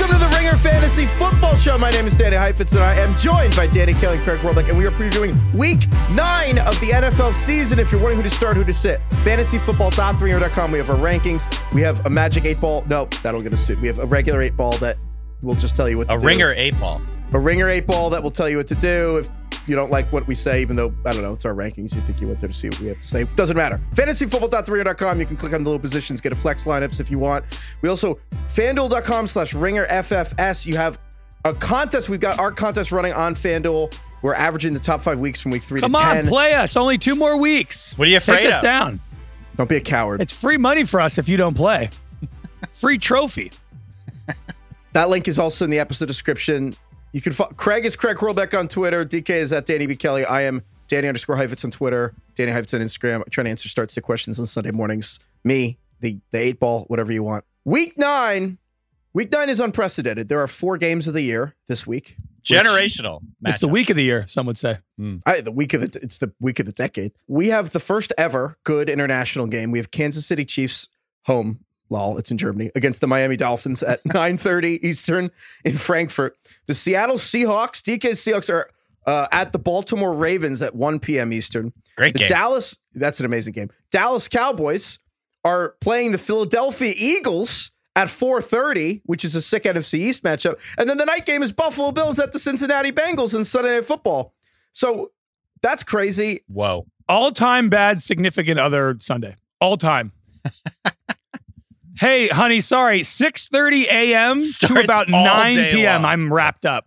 Welcome to the Ringer Fantasy Football Show. My name is Danny Heifetz, and I am joined by Danny Kelly and Craig Horlbeck, and we are previewing Week Nine of the NFL season. If you're wondering who to start, who to sit, fantasyfootball.theringer.com. We have our rankings. We have a magic eight ball. No, that'll get us suit. We have a regular eight ball that will just tell you what to A do. A ringer eight ball. a ringer eight ball that will tell you what to do. If you don't like what we say, even though I don't know, it's our rankings. You think you went there to see what we have to say. Doesn't matter. Fantasyfootball.3.com. You can click on the little positions, get a flex lineups if you want. We also FanDuel.com slash ringer FFS. You have a contest. We've got our contest running on FanDuel. We're averaging the top five weeks from week three Come to on, ten. play us. Only two more weeks. What are you afraid Take us of? down. Don't be a coward. It's free money for us if you don't play. free trophy. That link is also in the episode description. You can fo- Craig is Craig Horlbeck on Twitter. DK is at Danny B. Kelly. I am Danny underscore Heifetz on Twitter. Danny Heifetz on Instagram. trying to answer start sit questions on Sunday mornings. Me, the the eight ball, whatever you want. Week nine. Week nine is unprecedented. There are four games of the year this week. which- Generational. It's the week of the year, some would say. Hmm. I, the week of the it's the week of the decade. We have the first ever good international game. We have Kansas City Chiefs home. Lol, it's in Germany against the Miami Dolphins at 9:30 Eastern in Frankfurt. The Seattle Seahawks, DK Seahawks are uh, at the Baltimore Ravens at 1 p.m. Eastern. Great The game. Dallas, that's an amazing game. Dallas Cowboys are playing the Philadelphia Eagles at 4:30, which is a sick NFC East matchup. And then the night game is Buffalo Bills at the Cincinnati Bengals in Sunday Night Football. So that's crazy. Whoa. All time bad significant other Sunday. All time. hey, honey, sorry. 6:30 a.m. to Starts about all 9 day p.m. long. I'm wrapped up.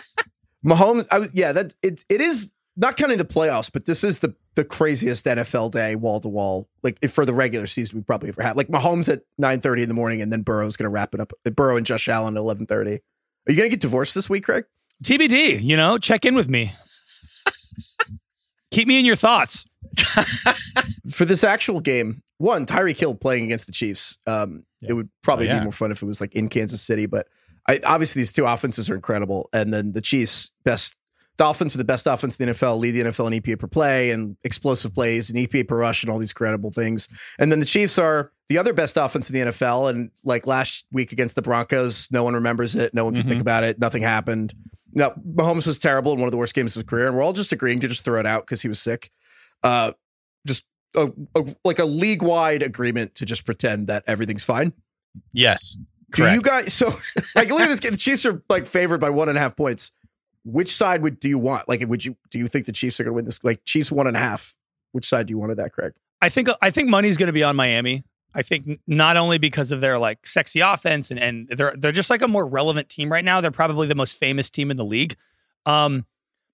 Mahomes, I, was- yeah, that it it is not counting the playoffs, but this is the the craziest NFL day, wall to wall. Like if for the regular season, we probably ever had. Like Mahomes at 9:30 in the morning, and then Burrow's going to wrap it up. Uh, Burrow and Josh Allen at 11:30. Are you going to get divorced this week, Craig? TBD, you know, check in with me. Keep me in your thoughts. for this actual game, one Tyreek Hill playing against the Chiefs. Um, It would probably Oh, yeah. be more fun if it was like in Kansas City, but I, obviously these two offenses are incredible. And then the Chiefs, best Dolphins are the best offense in the NFL, lead the NFL in EPA per play and explosive plays and EPA per rush and all these incredible things. And then the Chiefs are the other best offense in the NFL. And like last week against the Broncos, no one remembers it. No one can think about it. Nothing happened. No, Mahomes was terrible in one of the worst games of his career, and we're all just agreeing to just throw it out because he was sick. Uh, a, a like a league wide agreement to just pretend that everything's fine. Yes. Do Correct. you guys? So like, look at this. game. The Chiefs are like favored by one and a half points. Which side would do you want? Like, would you do you think the Chiefs are going to win this? Like, Chiefs one and a half. Which side do you want of that, Craig? I think I think money's going to be on Miami. I think not only because of their like sexy offense and and they're they're just like a more relevant team right now. They're probably the most famous team in the league. Um,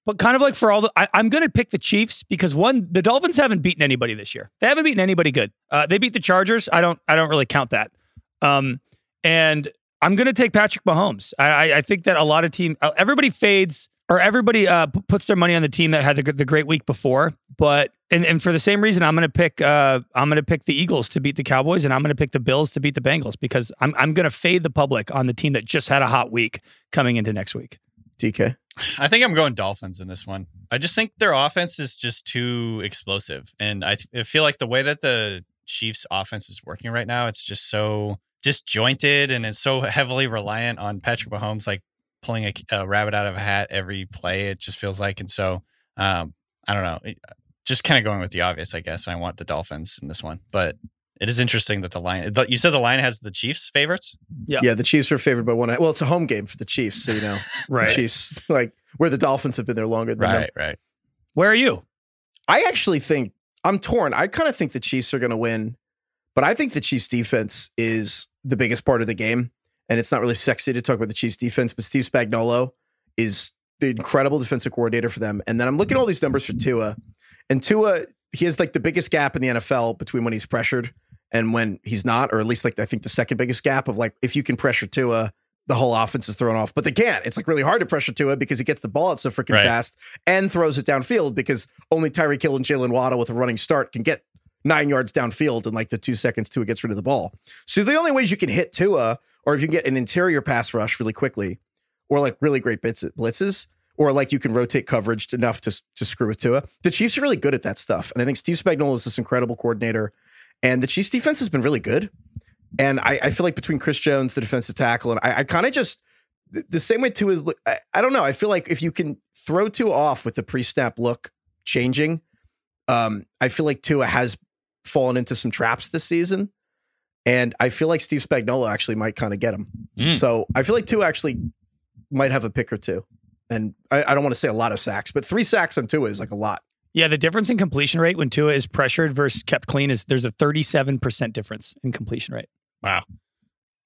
but kind of like for all the, I, I'm going to pick the Chiefs because one, the Dolphins haven't beaten anybody this year. They haven't beaten anybody good. Uh, they beat the Chargers. I don't I don't really count that. Um, and I'm going to take Patrick Mahomes. I, I, I think that a lot of team, uh, everybody fades or everybody uh, p- puts their money on the team that had the, the great week before. But and, and for the same reason, I'm going to pick uh, I'm going to pick the Eagles to beat the Cowboys, and I'm going to pick the Bills to beat the Bengals because I'm I'm going to fade the public on the team that just had a hot week coming into next week. DK. I think I'm going Dolphins in this one. I just think their offense is just too explosive, and I, th- I feel like the way that the Chiefs' offense is working right now, it's just so disjointed and it's so heavily reliant on Patrick Mahomes, like pulling a, a rabbit out of a hat every play. It just feels like, and so um, I don't know. It, just kind of going with the obvious, I guess. I want the Dolphins in this one, but it is interesting that the line. You said the line has the Chiefs favorites. Yeah. Yeah, the Chiefs are favored by one. Well, it's a home game for the Chiefs, so you know, Right. the Chiefs like where the Dolphins have been there longer than them. Right, right. Where are you? I actually think I'm torn. I kind of think the Chiefs are going to win, but I think the Chiefs defense is the biggest part of the game. And it's not really sexy to talk about the Chiefs defense, but Steve Spagnuolo is the incredible defensive coordinator for them. And then I'm looking at all these numbers for Tua, and Tua he has like the biggest gap in the NFL between when he's pressured and when he's not, or at least like I think the second biggest gap of like if you can pressure Tua, the whole offense is thrown off. But they can't. It's like really hard to pressure Tua because he gets the ball out so freaking Right. fast and throws it downfield because only Tyreek Hill and Jaylen Waddle with a running start can get nine yards downfield in like the two seconds Tua gets rid of the ball. So the only ways you can hit Tua, or if you can get an interior pass rush really quickly, or like really great blitz- blitzes, or like you can rotate coverage enough to to screw with Tua. The Chiefs are really good at that stuff, and I think Steve Spagnuolo is this incredible coordinator, and the Chiefs defense has been really good. And I, I feel like between Chris Jones, the defensive tackle, and I, I kind of just the, the same way too is. I, I don't know. I feel like if you can throw Tua off with the pre-snap look changing, um, I feel like Tua has fallen into some traps this season. And I feel like Steve Spagnuolo actually might kind of get him. Mm. So I feel like Tua actually might have a pick or two. And I, I don't want to say a lot of sacks, but three sacks on Tua is like a lot. Yeah, the difference in completion rate when Tua is pressured versus kept clean is there's a 37% difference in completion rate. Wow.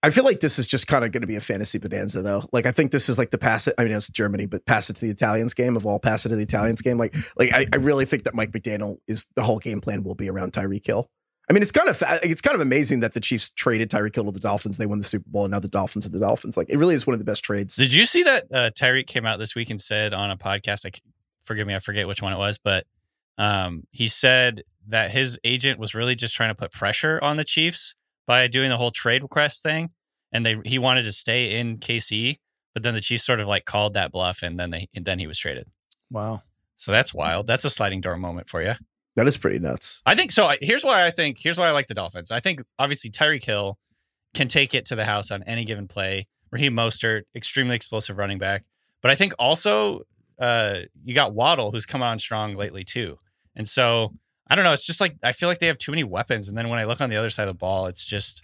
I feel like this is just kind of going to be a fantasy bonanza, though. Like I think this is like the pass it. I mean, it's Germany, but pass it to the Italians game of all pass it to the Italians game. Like, like I, I really think that Mike McDaniel is the whole game plan will be around Tyreek Hill. I mean, it's kind of it's kind of amazing that the Chiefs traded Tyreek Hill to the Dolphins. They won the Super Bowl, and now the Dolphins are the Dolphins. Like, it really is one of the best trades. Did you see that uh, Tyreek came out this week and said on a podcast? Like, forgive me, I forget which one it was, but um, he said that his agent was really just trying to put pressure on the Chiefs by doing the whole trade request thing, and they he wanted to stay in KC, but then the Chiefs sort of like called that bluff, and then they and then he was traded. Wow. So that's wild. That's a sliding door moment for you. that is pretty nuts. I think so. I- Here's why I think. Here's why I like the Dolphins. I think obviously Tyreek Hill can take it to the house on any given play. Raheem Mostert, extremely explosive running back. But I think also uh, you got Waddle, who's come on strong lately too. And so I don't know. It's just like I feel like they have too many weapons. And then when I look on the other side of the ball, it's just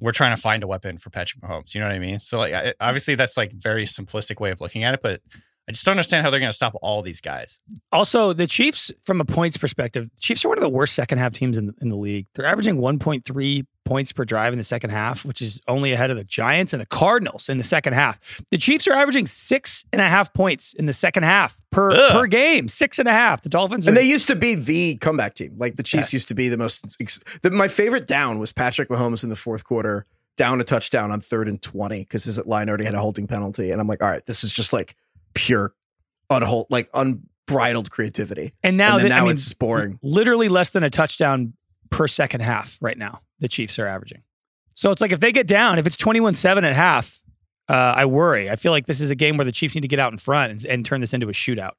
we're trying to find a weapon for Patrick Mahomes. You know what I mean? So like obviously that's like very simplistic way of looking at it, but I just don't understand how they're going to stop all these guys. Also, the Chiefs, from a points perspective, Chiefs are one of the worst second half teams in the, in the league. They're averaging 1.3 points per drive in the second half, which is only ahead of the Giants and the Cardinals in the second half. The Chiefs are averaging six and a half points in the second half per Ugh. per game, six and a half. The Dolphins are And they used to be the comeback team. Like the Chiefs used to be the most. ex- The, my favorite down was Patrick Mahomes in the fourth quarter, down a touchdown on third and 20 because his line already had a holding penalty. And I'm like, all right, this is just like pure, unhold, like unbridled creativity. and now and then that, now I mean, it's boring. literally less than a touchdown per second half right now. The Chiefs are averaging. So it's like if they get down, if it's 21 7 at half, uh, I worry. I feel like this is a game where the Chiefs need to get out in front and, and turn this into a shootout.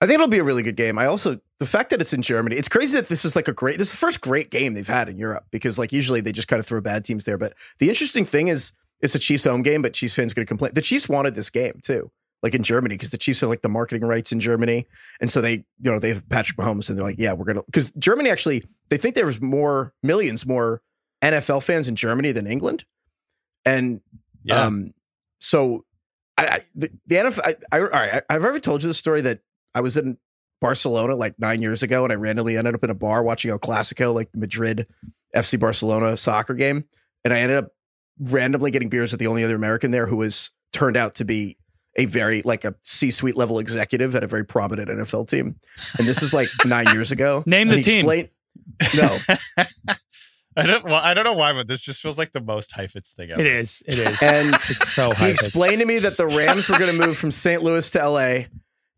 I think it'll be a really good game. I also the fact that it's in Germany. It's crazy that this is like a great. This is the first great game they've had in Europe because like usually they just kind of throw bad teams there. But the interesting thing is it's a Chiefs home game, but Chiefs fans going to complain. The Chiefs wanted this game too, like in Germany, because the Chiefs have like the marketing rights in Germany, and so they you know they have Patrick Mahomes, and they're like, yeah, we're gonna because Germany actually they think there was more millions more NFL fans in Germany than England, and um, so I, I the, the NFL. I, I, all right, I, I've ever told you the story that I was in Barcelona like nine years ago, and I randomly ended up in a bar watching El Clasico, like the Madrid FC Barcelona soccer game, and I ended up randomly getting beers with the only other American there who was turned out to be a very like a C-suite level executive at a very prominent NFL team, and this is like nine years ago. Name the team. explained- no, I don't. Well, I don't know why, but this just feels like the most Heifetz thing ever. It is. It is. And it's so he explained to me that the Rams were going to move from St. Louis to LA.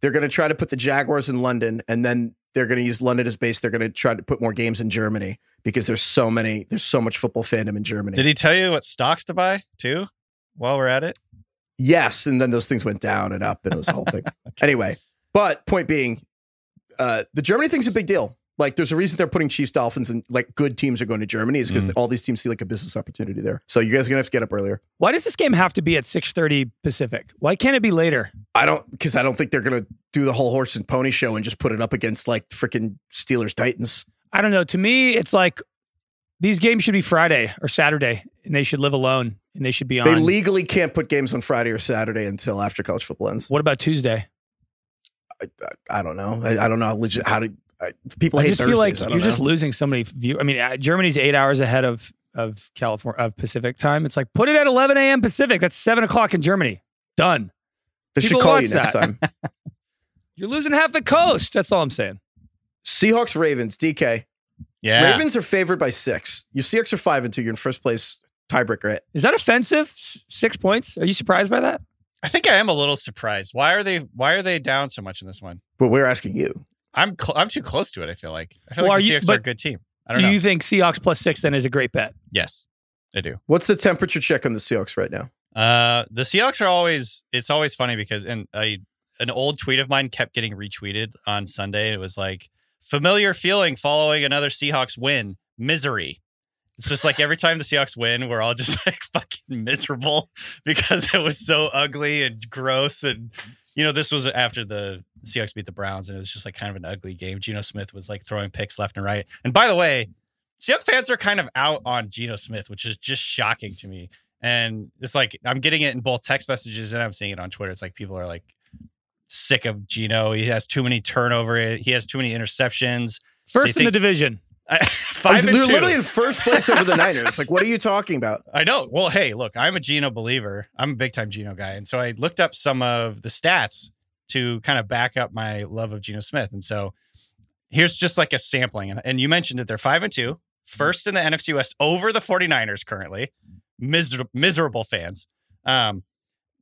They're going to try to put the Jaguars in London, and then they're going to use London as base. They're going to try to put more games in Germany because there's so many. There's so much football fandom in Germany. Did he tell you what stocks to buy too? While we're at it, Yes, and then those things went down and up, and it was a whole thing. Anyway, but point being, uh, the Germany thing's a big deal. Like, there's a reason they're putting Chiefs, Dolphins, and like good teams are going to Germany is because Mm. all these teams see like a business opportunity there. So you guys are gonna have to get up earlier. Why does this game have to be at 6:30 Pacific? Why can't it be later? I don't because I don't think they're gonna do the whole horse and pony show and just put it up against like freaking Steelers Titans. I don't know. To me, it's like these games should be Friday or Saturday, and they should live alone, and they should be on. They legally can't put games on Friday or Saturday until after college football ends. what about Tuesday? I, I, I don't know. I, I don't know how legit how to. I, people I hate just Thursdays. feel like you're know. just losing so many view. I mean, uh, Germany's eight hours ahead of of California of Pacific time. It's like put it at 11 a.m. Pacific. That's seven o'clock in Germany. Done. they should call you next that. time. You're losing half the coast. That's all I'm saying. Seahawks Ravens DK. yeah. Ravens are favored by six. Your Seahawks are five and two. You're in first place tiebreaker. At Is that offensive? S- six points? Are you surprised by that? I think I am a little surprised. Why are they? Why are they down so much in this one? but we're asking you. I'm cl- I'm too close to it. I feel like I feel Well, like are the you- Seahawks are a but good team. I Do don't know. you think Seahawks plus six then is a great bet? yes, I do. What's the temperature check on the Seahawks right now? Uh, the Seahawks are always. It's always funny because and a an old tweet of mine kept getting retweeted on Sunday. It was like familiar feeling following another Seahawks win, misery. It's just like every time the Seahawks win, we're all just like fucking miserable because it was so ugly and gross. And you know, this was after the Seahawks beat the Browns, and it was just like kind of an ugly game. Geno Smith was like throwing picks left and right. And by the way, Seahawks fans are kind of out on Geno Smith, which is just shocking to me. And it's like I'm getting it in both text messages and I'm seeing it on Twitter. It's like people are like sick of Geno. He has too many turnover. He has too many interceptions. First in the division. Five They're literally in first place over the Niners. Like, what are you talking about? I know. Well, hey, look, I'm a Geno believer. I'm a big time Geno guy, and so I looked up some of the stats to kind of back up my love of Geno Smith. And so here's just like a sampling. And, and you mentioned that they're five and two, first in the NFC West over the 49ers currently. Miser- miserable fans. Um,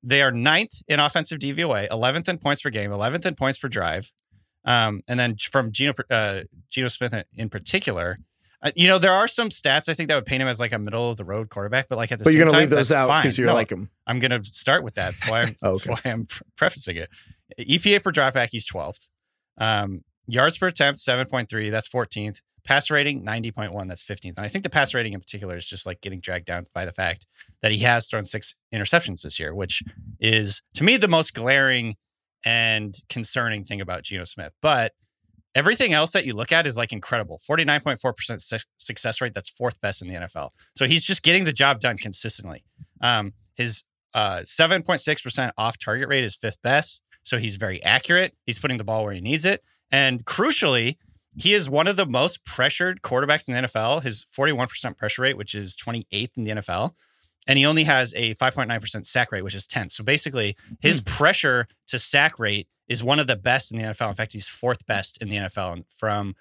they are ninth in offensive DVOA, 11th in points per game, 11th in points per drive. Um, and then from Geno, uh, Geno Smith in particular, uh, you know, there are some stats I think that would paint him as like a middle of the road quarterback, but like at the But same you're gonna time, leave those out because you're No, like them. I'm going to start with that. That's why I'm, Oh, that's why I'm prefacing it. EPA per dropback, he's 12th. Um, yards per attempt, 7.3. That's 14th. Pass rating, 90.1. That's 15th. And I think the pass rating in particular is just like getting dragged down by the fact that he has thrown six interceptions this year, which is to me the most glaring and concerning thing about Geno Smith. But everything else that you look at is like incredible 49.4% su- success rate. That's fourth best in the NFL. So he's just getting the job done consistently. Um, his uh, 7.6% off target rate is fifth best. So he's very accurate. He's putting the ball where he needs it. And crucially, he is one of the most pressured quarterbacks in the NFL. His 41% pressure rate, which is 28th in the NFL. And he only has a 5.9% sack rate, which is 10th. So basically, his pressure to sack rate is one of the best in the NFL. In fact, he's fourth best in the NFL from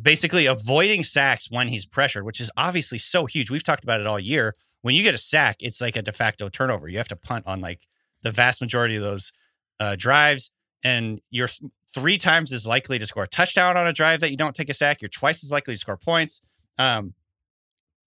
basically avoiding sacks when he's pressured, which is obviously so huge. We've talked about it all year. When you get a sack, it's like a de facto turnover. You have to punt on like the vast majority of those uh, drives, and you're th- three times as likely to score a touchdown on a drive that you don't take a sack. You're twice as likely to score points. Um,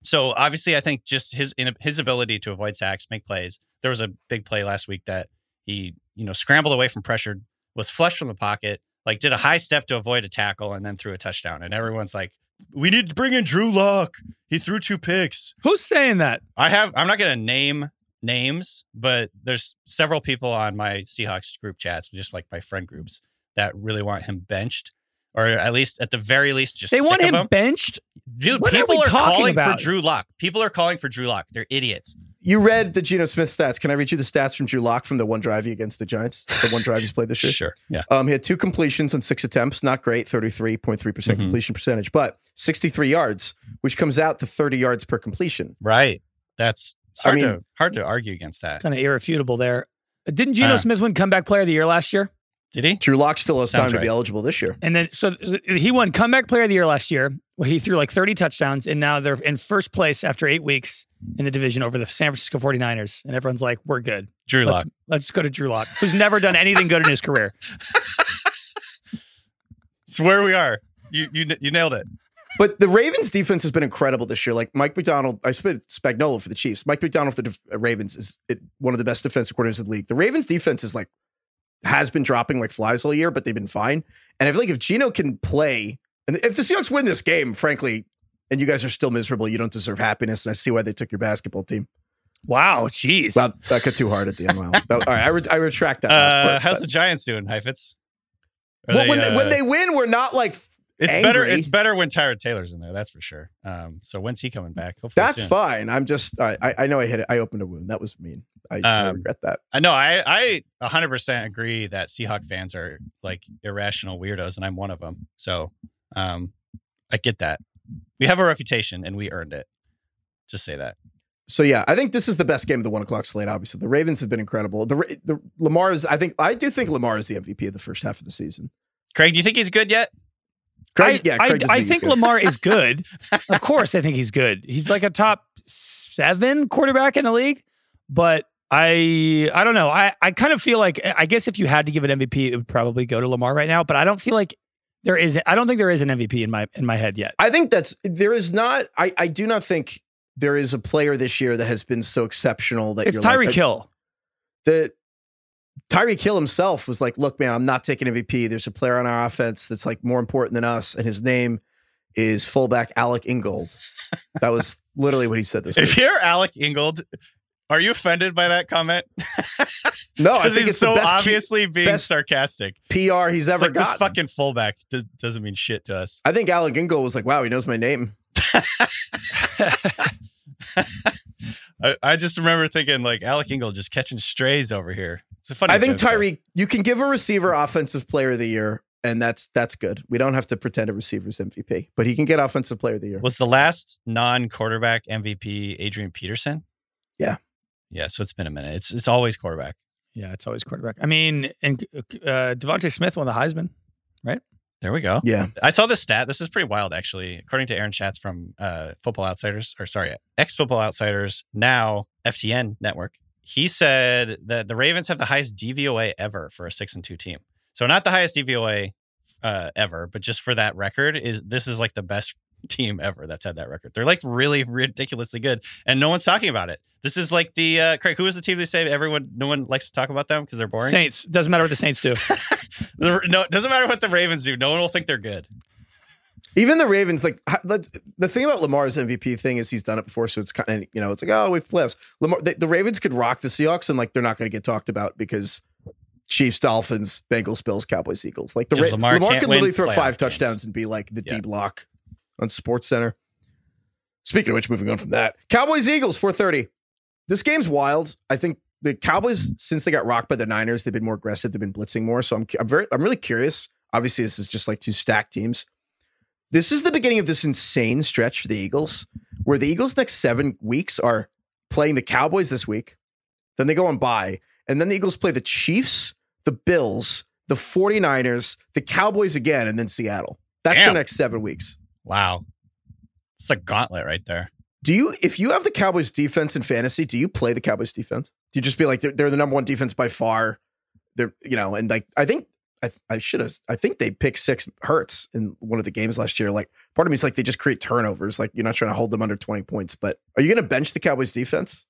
so obviously, I think just his his ability to avoid sacks, make plays. There was a big play last week that he you know scrambled away from pressure, was flushed from the pocket, like did a high step to avoid a tackle, and then threw a touchdown. And everyone's like, "We need to bring in Drew Lock. He threw two picks." Who's saying that? I have. I'm not going to name names, but there's several people on my Seahawks group chats, just like my friend groups, that really want him benched, or at least at the very least, just They sick want of him him. benched. Dude, What are people we are, talking calling about? for Drew Lock. People are calling for Drew Lock. They're idiots. You read the Geno Smith stats. Can I read you the stats from Drew Lock from the one drive against the Giants? The one drive he's played this year. Sure. Yeah. Um, he had two completions on six attempts. Not great, 33.3% Mhm. completion percentage, but 63 yards, which comes out to 30 yards per completion. Right. That's it's I hard mean- to hard to argue against that. Kind of irrefutable there. Didn't Geno Uh. Smith win comeback player of the year last year? Did he? Drew Lock still has Sounds time to be eligible this year. And then so so he won comeback player of the year last year. well, he threw like 30 touchdowns, and now they're in first place after eight weeks in the division over the San Francisco 49ers. And everyone's like, we're good. Drew Let's, Lock. let's go to Drew Lock, who's never done anything good in his career. It's where we are. You you you nailed it. But the Ravens defense has been incredible this year. Like Mike Macdonald, I spent Spagnuolo for the Chiefs. Mike Macdonald for the def- uh, Ravens is it, one of the best defensive coordinators in the league. The Ravens defense is like has been dropping like flies all year, but they've been fine. And I feel like if Geno can play, and if the Seahawks win this game, frankly, and you guys are still miserable, you don't deserve happiness. And I see why they took your basketball team. Wow, jeez. Well, that got too hard at the end. Wow. All right, I, re- I retract that. last Uh, part, how's but- the Giants doing, Heifetz? Well, when, uh, they, when they win, we're not like it's better. It's better when Tyrod Taylor's in there. That's for sure. Um, so when's he coming back? Hopefully that's soon. fine. I'm just I, I I know I hit it. I opened a wound. That was mean. I, I Um, regret that. I know. I I 100 percent agree that Seahawk fans are like irrational weirdos, and I'm one of them. So, um, I get that. We have a reputation, and we earned it. Just say that. So yeah, I think this is the best game of the one o'clock slate. Obviously, the Ravens have been incredible. The the Lamar is. I think I do think Lamar is the MVP of the first half of the season. Craig, do you think he's good yet? Craig, I, yeah, I, Craig doesn't I think. Lamar is good. of course, I think he's good. He's like a top seven quarterback in the league, but I I don't know. I, I kind of feel like I guess if you had to give an MVP, it would probably go to Lamar right now. But I don't feel like there is. I don't think there is an MVP in my in my head yet. I think that's there is not. I I do not think there is a player this year that has been so exceptional that It's you're Tyreek like, Hill. the Tyreek Hill himself was like, "Look, man, I'm not taking MVP. There's a player on our offense that's like more important than us, and his name is fullback Alec Ingold." That was literally what he said this If week. you're Alec Ingold, are you offended by that comment? No, I Because think he's it's the so best Q- obviously being best sarcastic. PR he's It's ever like this fucking fullback does, doesn't mean shit to us. I think Alec Ingold was like, "Wow, he knows my name." I, I just remember thinking like Alec Ingold just catching strays over here. It's a funny. I think joke, though. Tyreek, you can give a receiver offensive player of the year, and that's that's good. We don't have to pretend a receiver's MVP, but he can get offensive player of the year. was the last non-quarterback MVP Adrian Peterson. Yeah. yeah. So it's been a minute. It's it's always quarterback. Yeah, it's always quarterback. I mean, and uh, DeVonta Smith won the Heisman. There we go. Yeah, I saw this stat. This is pretty wild, actually. According to Aaron Schatz from uh, Football Outsiders, or sorry, ex Football Outsiders, now FTN Network, he said that the Ravens have the highest DVOA ever for a six and two team. So not the highest DVOA uh, ever, but just for that record, is this is like the best team ever that's had that record. They're like really ridiculously good, and no one's talking about it. This is like the uh, Craig. Who is the team they say everyone? No one likes to talk about them because they're boring. Saints doesn't matter what the Saints do. The- no, it doesn't matter what the Ravens do. No one will think they're good. even the Ravens, like the, the thing about Lamar's MVP thing is he's done it before, so it's kind of you know it's like oh we flips. Lamar, the, the Ravens could rock the Seahawks, and like they're not going to get talked about because Chiefs, Dolphins, Bengals, Bills, Cowboys, Eagles. Like the Just Ra- Lamar Lamar, can't could win literally throw playoff five games. touchdowns and be like the Yeah. D block on Sports Center. Speaking of which, moving on from that, Cowboys Eagles four thirty. This game's wild. I think the Cowboys, since they got rocked by the Niners, they've been more aggressive. They've been blitzing more. So I'm, I'm very, I'm really curious. Obviously, this is just like two stacked teams. This is the beginning of this insane stretch for the Eagles, where the Eagles' next seven weeks are playing the Cowboys this week, then they go on bye, and then the Eagles play the Chiefs, the Bills, the 49ers, the Cowboys again, and then Seattle. That's Damn. the next seven weeks. Wow, it's a gauntlet right there. Do you, if you have the Cowboys defense in fantasy, do you play the Cowboys defense? Do you just be like, they're, they're the number one defense by far? They're, you know, and like, I think, I, I should have, I think they picked six Hurts in one of the games last year. Like, part of me is like, they just create turnovers. Like, you're not trying to hold them under 20 points, but are you going to bench the Cowboys defense?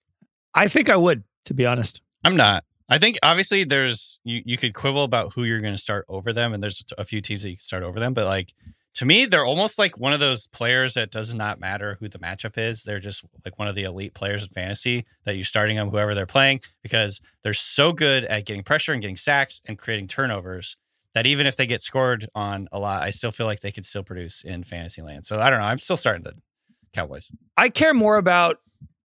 I think I would, to be honest. I'm not. I think obviously there's you, you could quibble about who you're going to start over them, and there's a few teams that you can start over them. But like to me, they're almost like one of those players that does not matter who the matchup is. They're just like one of the elite players in fantasy that you're starting them whoever they're playing because they're so good at getting pressure and getting sacks and creating turnovers that even if they get scored on a lot, I still feel like they could still produce in fantasy land. So I don't know. I'm still starting the Cowboys. I care more about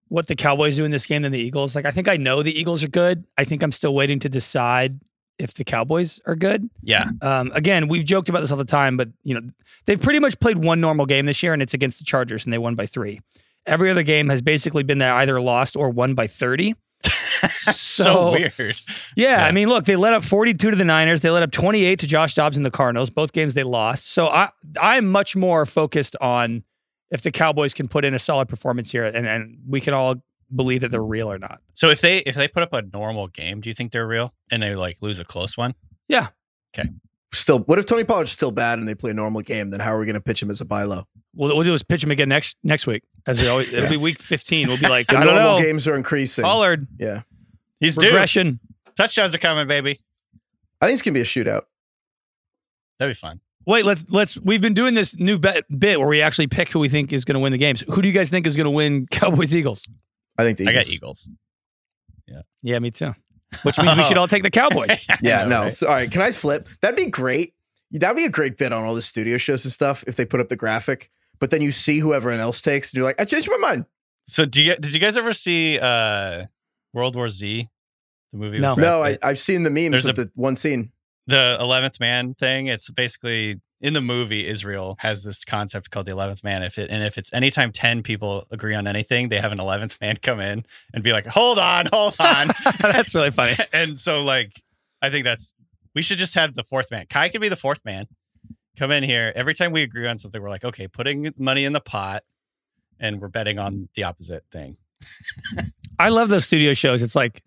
what the Cowboys do in this game than the Eagles. Like, I think I know the Eagles are good. I think I'm still waiting to decide if the Cowboys are good. Yeah. Um, again, we've joked about this all the time, but you know they've pretty much played one normal game this year, and it's against the Chargers, and they won by three. Every other game has basically been that either lost or won by thirty. so, So- weird. Yeah, Yeah. I mean, look, they let up 42 to the Niners. They let up 28 to Josh Dobbs and the Cardinals. Both games they lost. So I I'm much more focused on if the Cowboys can put in a solid performance here and, and we can all believe that they're real or not. So if they if they put up a normal game, do you think they're real and they like lose a close one? Yeah. Okay. Still, what if Tony Pollard's still bad and they play a normal game? Then how are we going to pitch him as a buy low? What we'll do is pitch him again next next week. As we always, it'll be week 15. We'll be like, The I don't normal know. games are increasing. Pollard, yeah, He's due. regression. Touchdowns are coming, baby. I think it's going to be a shootout. That'd be fun. Wait, let's let's. We've been doing this new bet, bit where we actually pick who we think is going to win the games. Who do you guys think is going to win Cowboys Eagles? I think the I Eagles. got Eagles. Yeah, me too. Which means we should all take the Cowboys. Yeah, know, no. right? So, all right, can I flip? That'd be great. That'd be a great bit on all the studio shows and stuff if they put up the graphic. But then you see who everyone else takes, and you're like, I changed my mind. So do you did you guys ever see uh World War Z? The movie No. No, I, I've seen the memes There's of a- the one scene. the eleventh man thing. It's basically in the movie Israel has this concept called the eleventh man. If it and if it's anytime ten people agree on anything, they have an eleventh man come in and be like, "Hold on, hold on." That's really funny. and so like, I think that's we should just have the fourth man. Kai could be the fourth man. Come in here every time we agree on something. We're like, okay, putting money in the pot, and we're betting on the opposite thing. I love those studio shows. It's like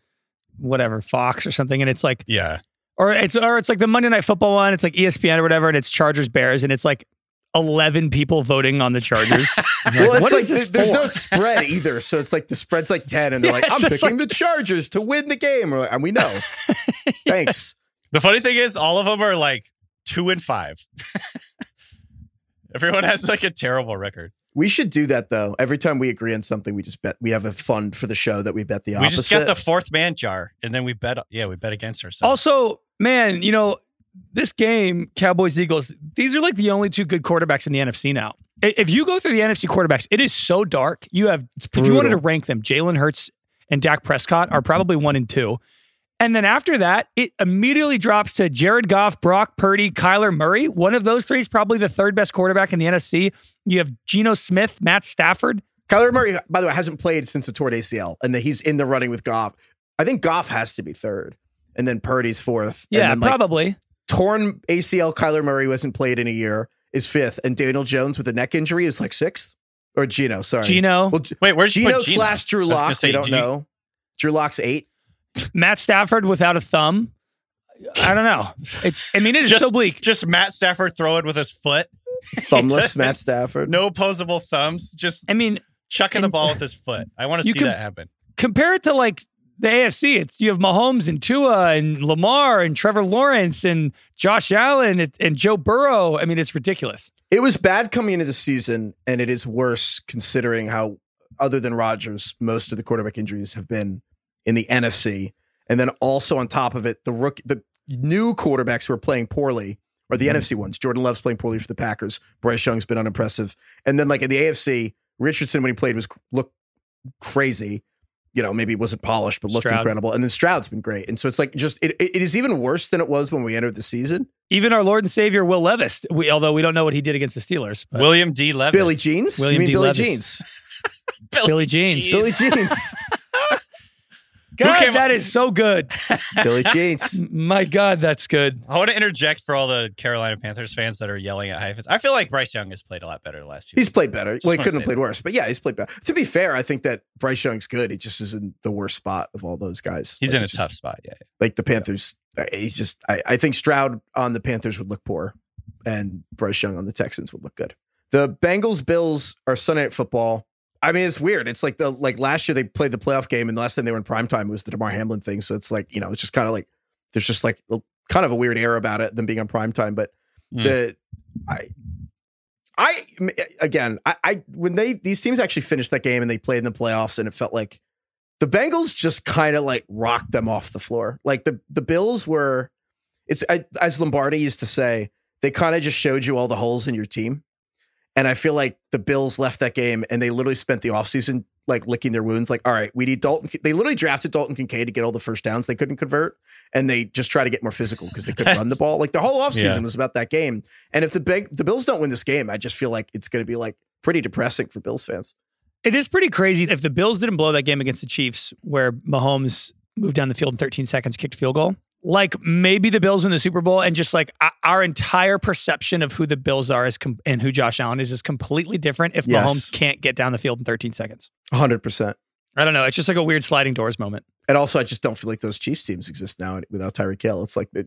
whatever Fox or something, and it's like Yeah, or it's or it's like the Monday Night Football one. It's like ESPN or whatever, and it's Chargers Bears, and it's like eleven people voting on the Chargers. Well, like, it's what like is this there's no spread either. So it's like the spread's like 10, and they're Yeah, like, I'm picking like- the Chargers to win the game. We're like, and we know. Thanks. The funny thing is, all of them are like two and five. Everyone has like a terrible record. We should do that though. Every time we agree on something, we just bet we have a fund for the show that we bet the We just get the fourth man jar, and then we bet. Yeah, we bet against ourselves. Also, man, you know this game, Cowboys Eagles. These are like the only two good quarterbacks in the NFC now. If you go through the NFC quarterbacks, it is so dark. You have if you wanted to rank them, Jalen Hurts and Dak Prescott are probably one and two. And then after that, it immediately drops to Jared Goff, Brock Purdy, Kyler Murray. One of those three is probably the third best quarterback in the NFC. You have Geno Smith, Matt Stafford. Kyler Murray, by the way, hasn't played since the torn ACL, and that he's in the running with Goff. I think Goff has to be third, and then Purdy's fourth. Yeah, and then, like, probably. torn ACL Kyler Murray, who hasn't played in a year, is fifth, and Daniel Jones with a neck injury is like sixth. Or Geno, sorry. Geno. Well, wait, where's Geno slash Drew I was Lock. say, we don't did you- know. Drew Lock's eight. Matt Stafford without a thumb. I don't know. It's. I mean, it is Just- so bleak. Just Matt Stafford throwing with his foot. Thumbless Matt Stafford. No opposable thumbs. Just I mean, chucking the ball with his foot. I want to see can- that happen. compare it to like the AFC. It's you have Mahomes and Tua and Lamar and Trevor Lawrence and Josh Allen and, and Joe Burrow. I mean, it's ridiculous. It was bad coming into the season, and it is worse considering how, other than Rodgers, most of the quarterback injuries have been in the NFC. And then also on top of it, the rook, the new quarterbacks who are playing poorly are the mm-hmm. NFC ones. Jordan Love's playing poorly for the Packers. Bryce Young's been unimpressive. And then like in the AFC, Richardson when he played was looked crazy. You know, maybe it wasn't polished, but looked Stroud. incredible. And then Stroud's been great. And so it's like just it, it is even worse than it was when we entered the season. Even our Lord and Savior Will Levis, we, although we don't know what he did against the Steelers. but William D. Levis. Billy Jeans, William you mean D. Billy Levis. Jeans? Billy Jeans. Billy Jeans. God, came- that is so good. Billy Jeans. My God, that's good. I want to interject for all the Carolina Panthers fans that are yelling at Heifetz. I feel like Bryce Young has played a lot better the last few. He's weeks. played better. Just Well, he couldn't have played that. worse, but yeah, he's played better. To be fair, I think that Bryce Young's good. He just is in the worst spot of all those guys. He's Like, in a just- tough spot. Yeah. Like the Panthers, uh, he's just. I, I think Stroud on the Panthers would look poor, and Bryce Young on the Texans would look good. The Bengals Bills are Sunday Night Football. I mean, it's weird. It's like the like last year they played the playoff game, and the last time they were in prime primetime was the Damar Hamlin thing. So it's like you know, it's just kind of like there's just like kind of a weird air about it, them being on primetime. But Mm. the I I again I, I when they these teams actually finished that game and they played in the playoffs and it felt like the Bengals just kind of like rocked them off the floor. Like the the Bills were it's I, as Lombardi used to say, they kind of just showed you all the holes in your team. And I feel like the Bills left that game and they literally spent the offseason like licking their wounds. Like, all right, we need Dalton. They literally drafted Dalton Kincaid to get all the first downs they couldn't convert. And they just try to get more physical because they couldn't run the ball. Like the whole offseason Yeah. was about that game. And if the big the Bills don't win this game, I just feel like it's going to be like pretty depressing for Bills fans. It is pretty crazy if the Bills didn't blow that game against the Chiefs, where Mahomes moved down the field in 13 seconds, kicked field goal. Like maybe the Bills win the Super Bowl, and just like our entire perception of who the Bills are is com- and who Josh Allen is is completely different if Yes. Mahomes can't get down the field in 13 seconds. 100%. I don't know. It's just like a weird sliding doors moment. And also, I just don't feel like those Chiefs teams exist now without Tyreek Hill. It's like they,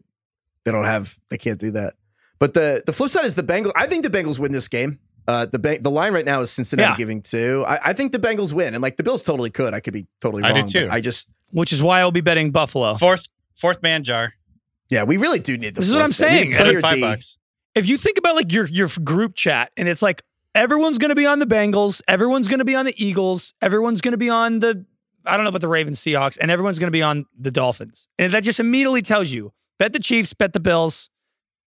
they don't have, they can't do that. But the the flip side is the Bengals. I think the Bengals win this game. Uh, the Beng- the line right now is Cincinnati Yeah. giving two. I, I think the Bengals win, and like the Bills totally could. I could be totally wrong. I wrong. do too. I just Which is why I'll be betting Buffalo. Fourth fourth man jar. yeah, we really do need the. This is what I'm fourth man. We saying. Put five D. bucks. if you think about like your your group chat and it's like everyone's going to be on the Bengals, everyone's going to be on the Eagles, everyone's going to be on the I don't know about the Ravens, Seahawks, and everyone's going to be on the Dolphins. And that just immediately tells you bet the Chiefs, bet the Bills,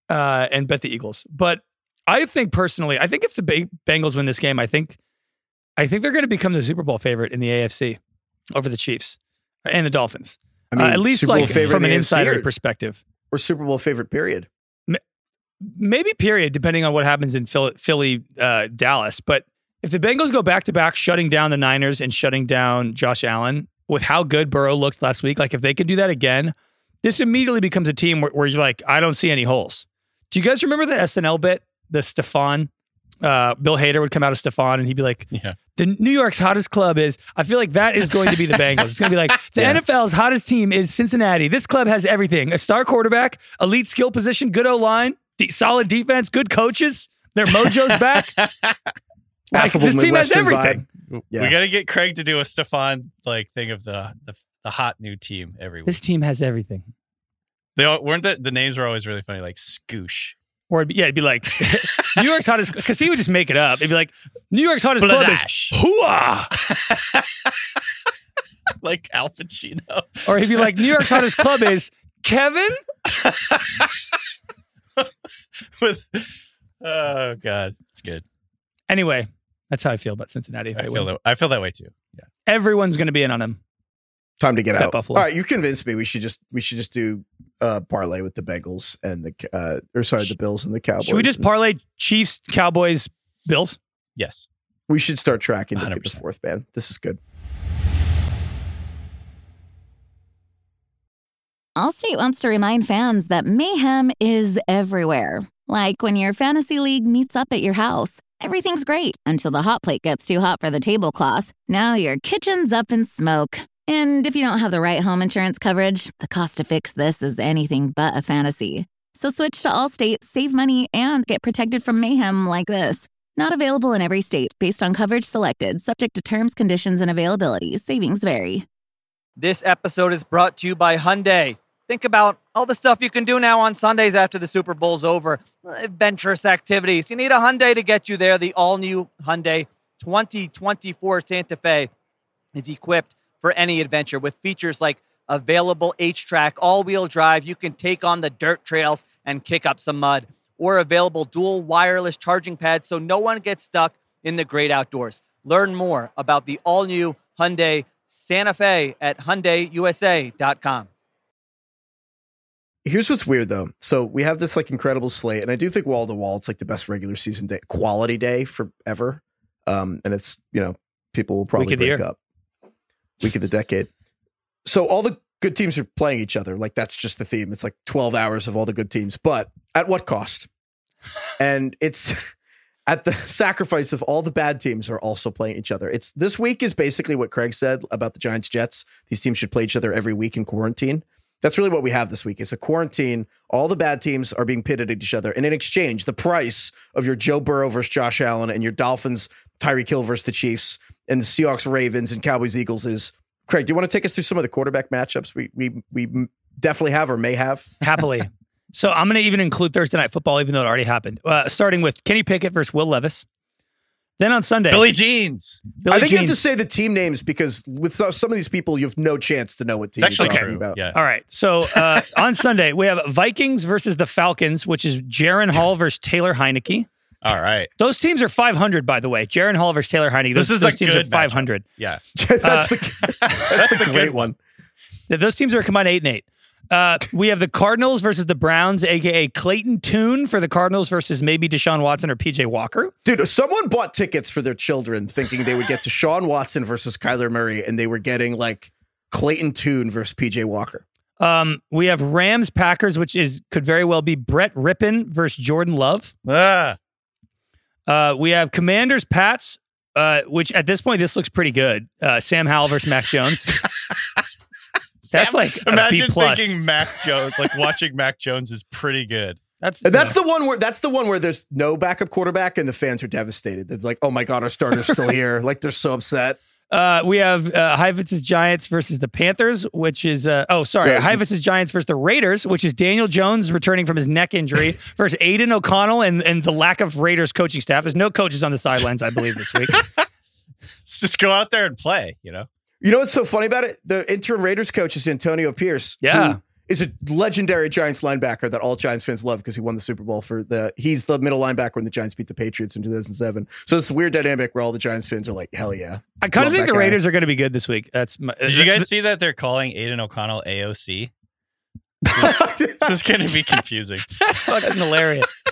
uh, and bet the Eagles. But I think personally, I think if the Ba- Bengals win this game, I think I think they're going to become the Super Bowl favorite in the AFC over the Chiefs and the Dolphins. I mean, uh, at least Super like favorite from an insider or, perspective. or Super Bowl favorite. Period. maybe period, depending on what happens in Philly, Philly uh, Dallas. But if the Bengals go back to back, shutting down the Niners and shutting down Josh Allen with how good Burrow looked last week, like if they could do that again, this immediately becomes a team where, where you're like, I don't see any holes. Do you guys remember the SNL bit, the Stefon? Uh, Bill Hader would come out of Stefon and he'd be like, Yeah. The New York's hottest club is, I feel like that is going to be the Bengals. It's going to be like, the Yeah. NFL's hottest team is Cincinnati. This club has everything a star quarterback, elite skill position, good O line, de- solid defense, good coaches. Their mojo's back. Like, Affable this team has everything. Yeah. We got to get Craig to do a Stefon like thing of the the, the hot new team every week. This team has everything. They all, weren't the the names were always really funny, like Scoosh. Or it'd be, yeah, it'd be like New York's hottest because he would just make it up. It'd be like New York's hottest club is Spladash. hooah, like Al Pacino. or he'd be like New York's hottest club is Kevin. With oh god, it's good. Anyway, that's how I feel about Cincinnati. I feel that I feel that way too. Yeah. Everyone's going to be in on him. Time to get Bet out. Buffalo. All right, you convinced me. We should just we should just do uh parlay with the Bengals and the uh or sorry the Bills and the Cowboys. Should we just And parlay Chiefs, Cowboys, Bills? Yes. we should start tracking to get the fourth man. This is good. Allstate wants to remind fans that mayhem is everywhere. Like when your fantasy league meets up at your house. Everything's great until the hot plate gets too hot for the tablecloth. Now your kitchen's up in smoke. And if you don't have the right home insurance coverage, the cost to fix this is anything but a fantasy. So switch to Allstate, save money, and get protected from mayhem like this. Not available in every state based on coverage selected, subject to terms, conditions, and availability. Savings vary. This episode is brought to you by Hyundai. Think about all the stuff you can do now on Sundays after the Super Bowl's over. Adventurous activities. You need a Hyundai to get you there. The all-new Hyundai 2024 Santa Fe is equipped for any adventure with features like available H-track, all-wheel drive. You can take on the dirt trails and kick up some mud. Or available dual wireless charging pads so no one gets stuck in the great outdoors. Learn more about the all-new Hyundai Santa Fe at HyundaiUSA.com. Here's what's weird though. So we have this like incredible slate, and I do think wall to wall, it's like the best regular season day, quality day forever. Um, and it's you know people will probably Week break year. up week of the decade. So all the good teams are playing each other. Like that's just the theme. It's like 12 hours of all the good teams, but at what cost? and it's at the sacrifice of all the bad teams are also playing each other. It's this week is basically what Craig said about the Giants Jets. These teams should play each other every week in quarantine. That's really what we have this week. It's a quarantine. All the bad teams are being pitted at each other. And in exchange, the price of your Joe Burrow versus Josh Allen and your Dolphins, Tyreek Hill versus the Chiefs, and the Seahawks, Ravens, and Cowboys, Eagles is Craig. Do you want to take us through some of the quarterback matchups we we we definitely have or may have? Happily. so I'm going to even include Thursday night football, even though it already happened. Uh, starting with Kenny Pickett versus Will Levis. Then on Sunday, Billy Jeans. Billy I think you have to say the team names because with some of these people, you have no chance to know what team It's you're talking true. about. Yeah. All right. So uh, on Sunday, we have Vikings versus the Falcons, which is Jaren Hall versus Taylor Heinicke. All right. Those teams are 500, by the way. Jaren Hall versus Taylor Heinicke. Those, This is those a teams good are 500. Yeah. that's Uh, the that's, the great good one. Those teams are combined eight and eight. Uh, we have the Cardinals versus the Browns, aka Clayton Tune for the Cardinals versus maybe Deshaun Watson or PJ Walker. Dude, someone bought tickets for their children thinking they would get to Sean Watson versus Kyler Murray, and they were getting like Clayton Tune versus PJ Walker. Um, we have Rams Packers, which is could very well be Brett Rypien versus Jordan Love. Ah, Uh, we have Commanders Pats, uh, which at this point this looks pretty good. Uh, Sam Howell versus Mac Jones. That's Sam- like a B imagine plus. thinking Mac Jones, like watching Mac Jones is pretty good. That's And that's the one where that's the one where there's no backup quarterback and the fans are devastated. It's like, oh my god, our starter's still here. Like they're so upset. Uh, we have uh, Heifetz's Giants versus the Panthers, which is uh, oh sorry, Yeah. Heifetz's Giants versus the Raiders, which is Daniel Jones returning from his neck injury versus Aidan O'Connell and and the lack of Raiders coaching staff. There's no coaches on the sidelines, I believe, this week. Let's just go out there and play. You know, You know what's so funny about it? The interim Raiders coach is Antonio Pierce. Yeah. who is a legendary Giants linebacker that all Giants fans love because he won the Super Bowl for the. He's the middle linebacker when the Giants beat the Patriots in 2007. So it's a weird dynamic where all the Giants fans are like, hell yeah. I kind of think the guy. Raiders are going to be good this week. That's my, did you guys see that they're calling Aidan O'Connell AOC? This is going to be confusing. That's fucking hilarious.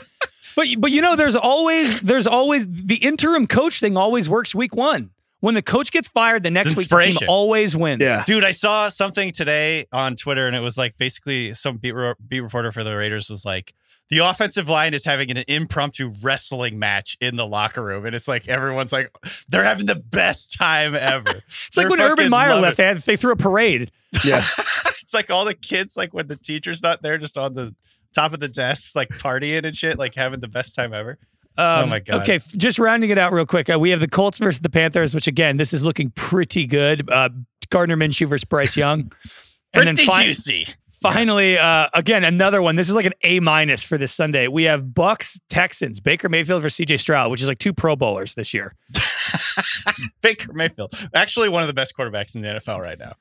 But but you know, there's always there's always the interim coach thing always works week one. When the coach gets fired, the next week the team always wins. Yeah. Dude, I saw something today on Twitter, and it was like basically some beat, re- beat reporter for the Raiders was like, the offensive line is having an impromptu wrestling match in the locker room, and it's like everyone's like, they're having the best time ever. It's like when Urban Meyer left, they, had, they threw a parade. yeah. it's like all the kids, like when the teacher's not there, just on the top of the desks, like partying and shit, like having the best time ever. Um, my God. Okay, f- just rounding it out real quick. Uh, we have the Colts versus the Panthers, which again, this is looking pretty good. Uh, Gardner Minshew versus Bryce Young. Pretty and then fi- juicy. finally, uh, again, another one. This is like an A minus for this Sunday. We have Bucks Texans, Baker Mayfield versus CJ Stroud, which is like two Pro Bowlers this year. Baker Mayfield, actually one of the best quarterbacks in the NFL right now.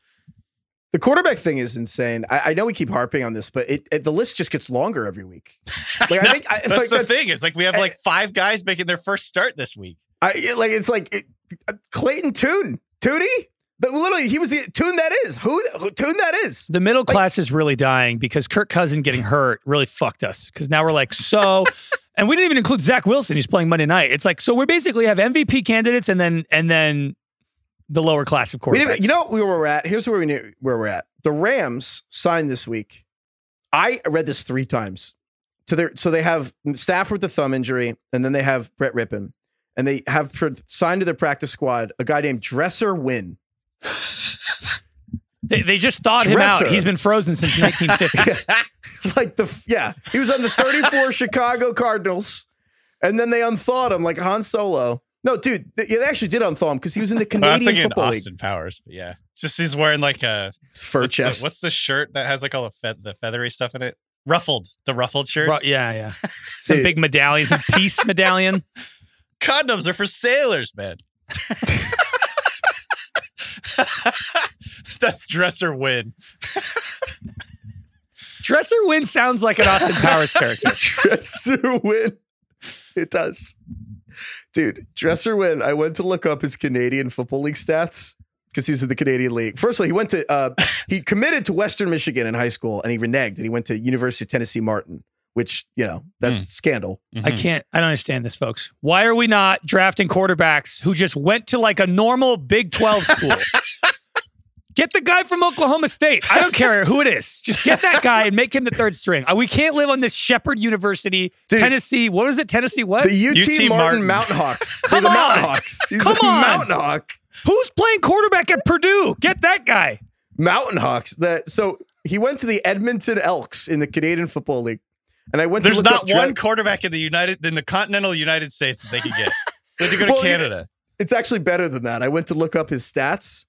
The quarterback thing is insane. I, I know we keep harping on this, but it, it the list just gets longer every week. Like I think I, That's like, the thing. It's like we have like five guys making their first start this week. I it- like it's like it, uh, Clayton Tune, Tootie. The, literally, he was the tune That is who, who Tune. That is. The middle class is really dying because Kirk Cousin getting hurt really fucked us. Because now we're like, so, and we didn't even include Zach Wilson, He's playing Monday night. It's like, so we basically have MVP candidates and then and then the lower class of quarterbacks. you know where we're at. Here's where we knew where we're at. The Rams signed this week. I read this three times. To their so they have Stafford with the thumb injury, and then they have Brett Rypien, and they have signed to their practice squad a guy named Dresser Winn. they, they just thawed him out. He's been frozen since 1950. like the yeah, he was on the 34 Chicago Cardinals, and then they unthawed him like Han Solo. No, dude, they, they actually did unthaw him because he was in the Well, I was Canadian thinking Football League. Austin Powers, but yeah, it's just he's wearing like a His fur what's the, chest. what's the shirt that has like all the fe- the feathery stuff in it? Ruffled, the ruffled shirts. Ru- yeah, yeah. Some big medallions, a peace medallion. Condoms are for sailors, man. That's Dresser Winn. Dresser Winn sounds like an Austin Powers character. Dresser Winn. It does. Dude, Dresser Winn, I went to look up his Canadian Football League stats because he's in the Canadian League. Firstly, he went to uh he committed to Western Michigan in high school and he reneged and he went to University of Tennessee Martin, which, you know, that's scandal. I can't. I don't understand this, folks. Why are we not drafting quarterbacks who just went to like a normal Big 12 school? Get the guy from Oklahoma State. I don't care who it is. Just get that guy and make him the third string. Uh, We can't live on this Shepherd University, Dude. Tennessee. What is it? Tennessee what? The UT, UT Martin, Martin. Mountain Hawks. They're Come the on. Mountain Hawks. He's Come the on. Mountain Hawk. Who's playing quarterback at Purdue? Get that guy. Mountain Hawks. That so he went to the Edmonton Elks in the Canadian Football League. And I went There's to not up Dre- one quarterback in the United in the continental United States that they could get. They had to go to Well, yeah. Canada. it's actually better than that. I went to look up his stats.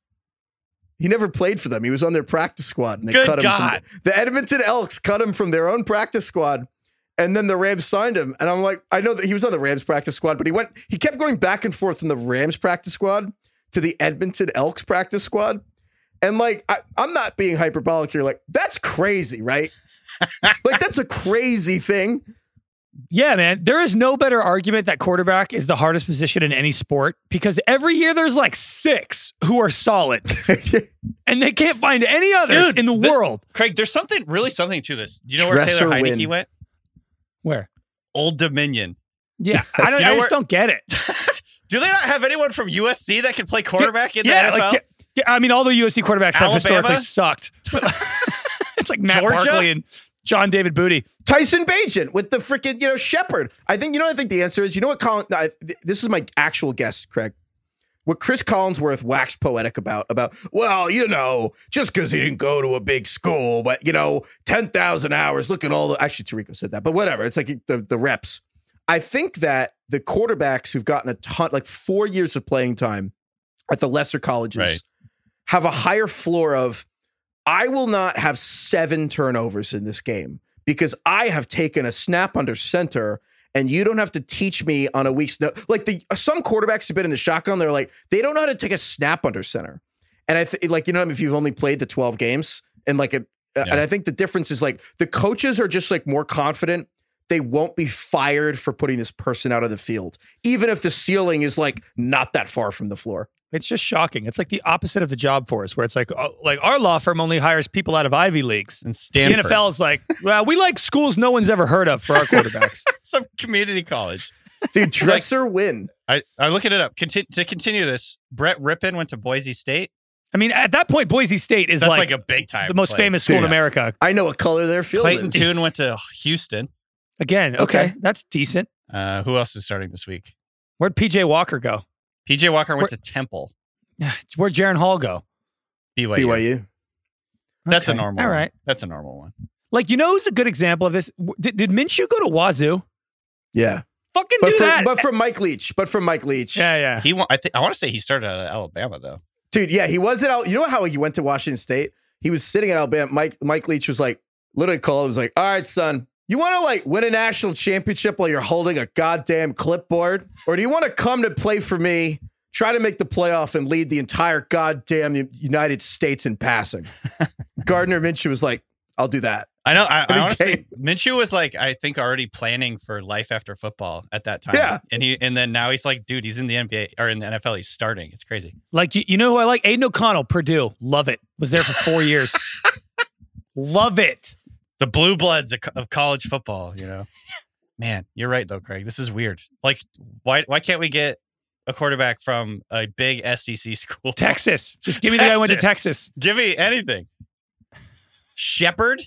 He never played for them. He was on their practice squad, and they Good cut him. God. From the, the Edmonton Elks cut him from their own practice squad, and then the Rams signed him. And I'm like, I know that he was on the Rams practice squad, but he went. He kept going back and forth from the Rams practice squad to the Edmonton Elks practice squad, and like, I, I'm not being hyperbolic here. Like, that's crazy, right? like, that's a crazy thing. Yeah, man. There is no better argument that quarterback is the hardest position in any sport because every year there's like six who are solid and they can't find any others Dude, in the this- world. Craig, there's something really something to this. Do you know where Dresser Taylor Heinicke Winn. went? Where? Old Dominion. Yeah, I, don't, You know I where- just don't get it. Do they not have anyone from USC that can play quarterback in yeah, the NFL? like get, Yeah, I mean, all the USC quarterbacks have Alabama? historically sucked. it's like Matt Georgia? Barkley and John David Booty. Tyson Bagent with the freaking, you know, Shepherd. I think, you know, I think the answer is, you know what, Colin, I, th- this is my actual guess, Craig. What Cris Collinsworth waxed poetic about, about, well, you know, just because he didn't go to a big school, but, you know, 10,000 hours, look at all the, actually, Tirico said that, but whatever. It's like the, the reps. I think that the quarterbacks who've gotten a ton, like four years of playing time at the lesser colleges, Right. have a higher floor of, I will not have seven turnovers in this game because I have taken a snap under center and you don't have to teach me on a week's no like the some quarterbacks have been in the shotgun they're like they don't know how to take a snap under center. And i think like you know if you've only played the 12 games and like a, and i think the difference is like the coaches are just like more confident. They won't be fired for putting this person out of the field even if the ceiling is like not that far from the floor It's just shocking. It's like the opposite of the job force, where it's like, oh, like our law firm only hires people out of Ivy leagues. And Stanford. The NFL is like, well, we like schools no one's ever heard of for our quarterbacks. Some community college. dude Dresser Winn I, I'm looking it up. Conti- to continue this, Brett Rypien went to Boise State. I mean, at that point, Boise State is That's like, like, a big time. the most place. famous school in America. i know what color their field Clayton is Tune went to Houston. Again, okay, Okay. that's decent. Uh, who else is starting this week? Where'd PJ Walker go? PJ Walker went Where- to Temple. Where'd Jaren Hall go? BYU. byu That's a normal. All one. right. That's a normal one. Like, you know who's a good example of this? Did, did Minshew go to Wazoo? yeah Fucking but do from, that. but from mike leach but from mike leach yeah, yeah. He. I think. I want to say he started out of Alabama though. Dude, yeah, he was at Al- you know how he went to Washington State? He was sitting at Alabama. Mike Mike Leach was like, literally called him, was like, all right, son, you want to like win a national championship while you're holding a goddamn clipboard? Or do you want to come to play for me, try to make the playoff and lead the entire goddamn United States in passing? Gardner Minshew was like, I'll do that. I know. I, I honestly. Minshew was like, I think already planning for life after football at that time. Yeah. and he and then now he's like, dude, he's in the NBA or in the NFL. He's starting. It's crazy. Like, you, you know who I like? Aidan O'Connell, Purdue. Love it. Was there for four years. Love it. The blue bloods of, of college football. You know, man, you're right though, Craig. This is weird. Like, why why can't we get a quarterback from a big SEC school? Texas. Just give me the guy who went to Texas. Give me anything. Shepherd.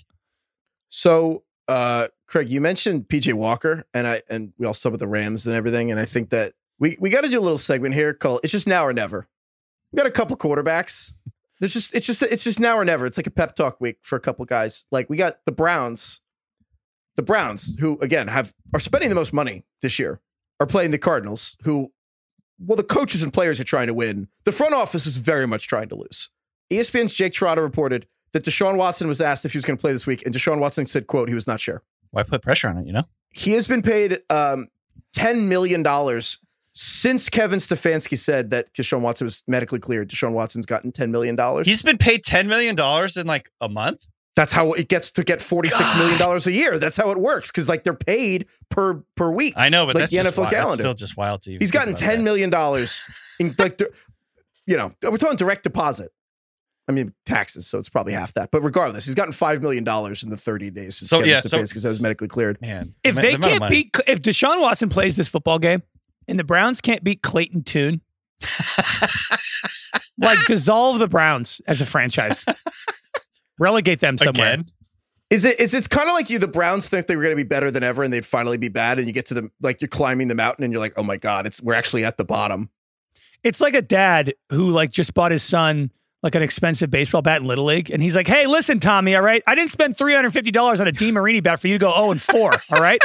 So, uh, Craig, you mentioned PJ Walker, and I and we all saw with the Rams and everything, and I think that we we got to do a little segment here called "It's Just Now or Never." We got a couple quarterbacks. There's just it's just it's just now or never. It's like a pep talk week for a couple guys. Like we got the Browns, the Browns, who again have are spending the most money this year, are playing the Cardinals, who, well, the coaches and players are trying to win. The front office is very much trying to lose. ESPN's Jake Trotter reported that Deshaun Watson was asked if he was going to play this week, and Deshaun Watson said, "quote He was not sure." Why put pressure on it? You know. He has been paid um, ten million dollars since Kevin Stefanski said that Deshaun Watson was medically cleared. Deshaun Watson's gotten ten million dollars. He's been paid ten million dollars in like a month. That's how it gets to get forty six million dollars a year. That's how it works because like they're paid per per week. I know, but Like that's the just NFL wild. That's calendar. still just wild to. even He's gotten about ten that. million dollars in like, you know, we're talking direct deposit. I mean taxes, so it's probably half that. But regardless, he's gotten five million dollars in the thirty days since So, Kevin yeah, so- Stefanski said he was medically cleared. Man, If the they amount of can't money. beat, if Deshaun Watson plays this football game and the Browns can't beat Clayton Tune, like dissolve the Browns as a franchise, relegate them somewhere. again, Is it is it's kind of like you the Browns think they were going to be better than ever and they'd finally be bad and you get to the like you're climbing the mountain and you're like oh my god it's we're actually at the bottom. It's like a dad who like just bought his son like an expensive baseball bat in Little League, and he's like, "Hey, listen, Tommy, all right, I didn't spend three hundred fifty dollars on a DeMarini bat for you to go zero and four, all right."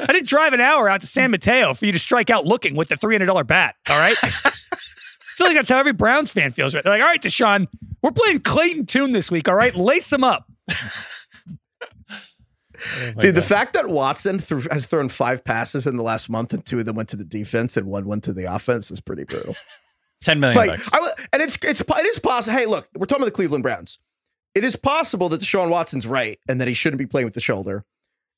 I didn't drive an hour out to San Mateo for you to strike out looking with the three hundred dollar bat. All right. I feel like that's how every Browns fan feels. Right? They're like, all right, Deshaun, we're playing Clayton Tune this week. All right, lace them up. Oh my Dude, the fact that Watson threw, has thrown five passes in the last month and two of them went to the defense and one went to the offense is pretty brutal. ten million like, bucks. I, w- and it's it's it is possible. Hey, look, we're talking about the Cleveland Browns. It is possible that Deshaun Watson's right and that he shouldn't be playing with the shoulder,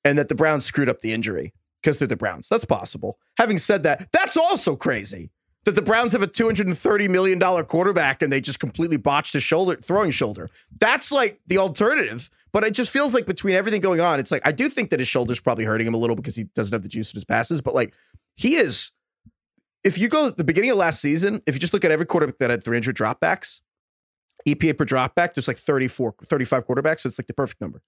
and that the Browns screwed up the injury because they're the Browns. That's possible. Having said that, that's also crazy that the Browns have a two hundred and thirty million dollar quarterback and they just completely botched his shoulder throwing shoulder. That's like the alternative. But it just feels like between everything going on, it's like I do think that his shoulder's probably hurting him a little because he doesn't have the juice in his passes. But like he is if you go the beginning of last season, if you just look at every quarterback that had 300 dropbacks, EPA per dropback, there's like 34, 35 quarterbacks. So it's like the perfect number.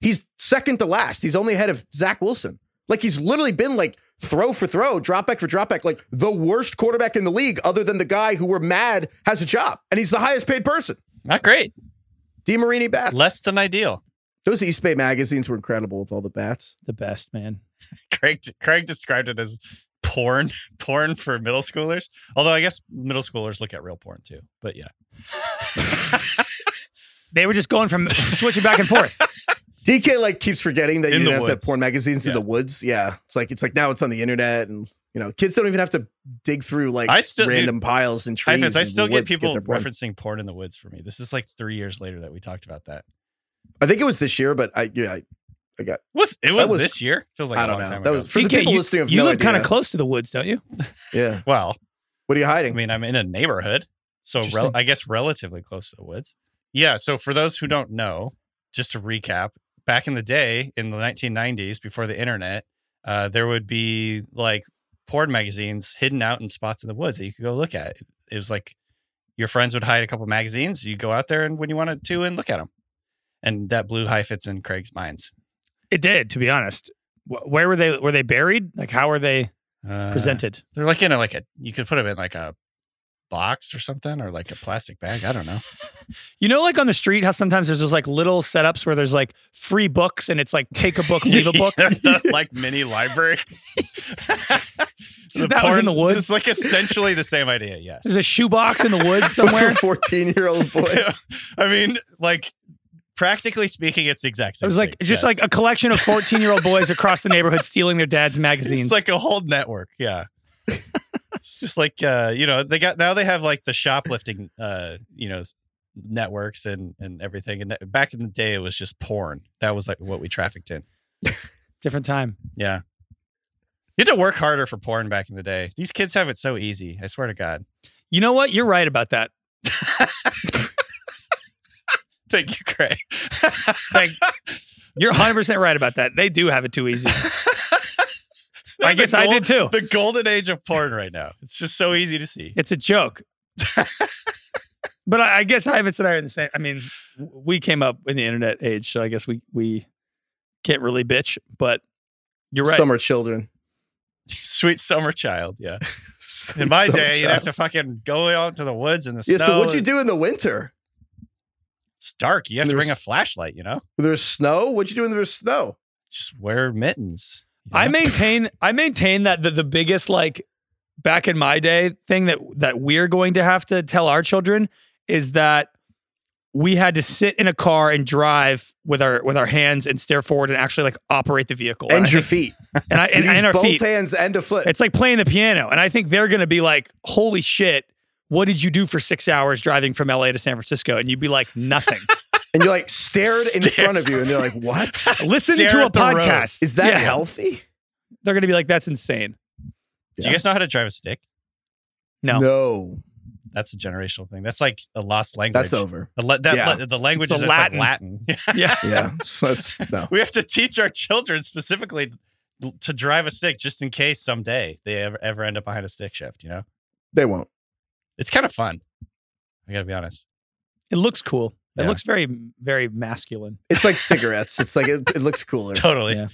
He's second to last. He's only ahead of Zach Wilson. Like he's literally been like throw for throw, dropback for dropback, like the worst quarterback in the league, other than the guy who we're mad has a job. And he's the highest paid person. Not great. DeMarini bats. Less than ideal. Those East Bay magazines were incredible with all the bats. The best, man. Craig Craig described it as porn, porn for middle schoolers. Although I guess middle schoolers look at real porn too. But yeah. They were just going from switching back and forth. DK like keeps forgetting that In you don't have to have porn magazines in the woods. Yeah. It's like it's like now it's on the internet and you know, kids don't even have to dig through like I still- random piles and trees. I and still get people their porn. referencing porn in the woods for me. This is like three years later that we talked about that. I think it was this year, but I yeah, I, I got Was it was, was- this year? Feels like I a don't long know. time That ago. was for the DK, people you, listening have you no live kind of close to the woods, don't you? Yeah. well, What are you hiding? I mean, I'm in a neighborhood, so rel- I guess relatively close to the woods. Yeah. So for those who don't know, just to recap, back in the day, in the 1990s, before the internet, uh, there would be like porn magazines hidden out in spots in the woods that you could go look at. It was like your friends would hide a couple magazines. You go out there and when you wanted to and look at them. And that blew Heifetz in Craig's minds. It did, to be honest. Where were they? Were they buried? Like, how were they Uh, presented? They're like in a like a you could put them in like a box or something or like a plastic bag. I don't know. You know, like on the street, how sometimes there's those like little setups where there's like free books and it's like take a book, leave a book. They're like mini libraries. So that was in the woods? It's like essentially the same idea. Yes. There's a shoebox in the woods But somewhere. for 14 year old boys. I mean, like practically speaking, it's the exact same. It was like thing, just yes. like a collection of 14 year old boys across the neighborhood stealing their dad's magazines. It's like a whole network. Yeah. Just like uh, you know, they got now they have like the shoplifting uh, you know, networks and and everything. And back in the day it was just porn. That was like what we trafficked in. different time. Yeah. You had to work harder for porn back in the day. These kids have it so easy. I swear to God. You know what? You're right about that. Thank you, Craig. Like, you're 100% right about that. They do have it too easy. I The guess I did too. The golden age of porn right now. It's just so easy to see. It's a joke. but I, I guess Ivan and I are in the same. I mean, we came up in the internet age, so I guess we we can't really bitch. But you're right. Summer children. Sweet summer child. Yeah. In my summer day, you'd have to fucking go out to the woods in the Yeah, snow. so what'd you do in the winter? It's dark. You have to bring a flashlight, you know? There's snow? What'd you do when there was snow? Just wear mittens. I maintain I maintain that the, the biggest like back in my day thing that that we're going to have to tell our children is that we had to sit in a car and drive with our with our hands and stare forward and actually like operate the vehicle And I your think- feet. and I and, and our both feet. hands and a foot. It's like playing the piano. And I think they're going to be like, holy shit, what did you do for six hours driving from LA to San Francisco? And you'd be like, nothing. And you're like stared in front of you, and they're like, "What Listen Stare to a at the road. podcast. is that Yeah. healthy?" They're going to be like, that's insane. Do you guys know how to drive a stick? No. no, That's a generational thing. That's like a lost language. that's over. The, la- that, Yeah. la- the language the is just Latin. like Latin. Yeah. Yeah, so that's no. we have to teach our children specifically to drive a stick just in case someday they ever, ever end up behind a stick shift, you know? They won't. It's kind of fun. I gotta be honest. It looks cool. It Yeah. looks very, very masculine. It's like cigarettes. It's like it, it looks cooler. Totally. Yeah.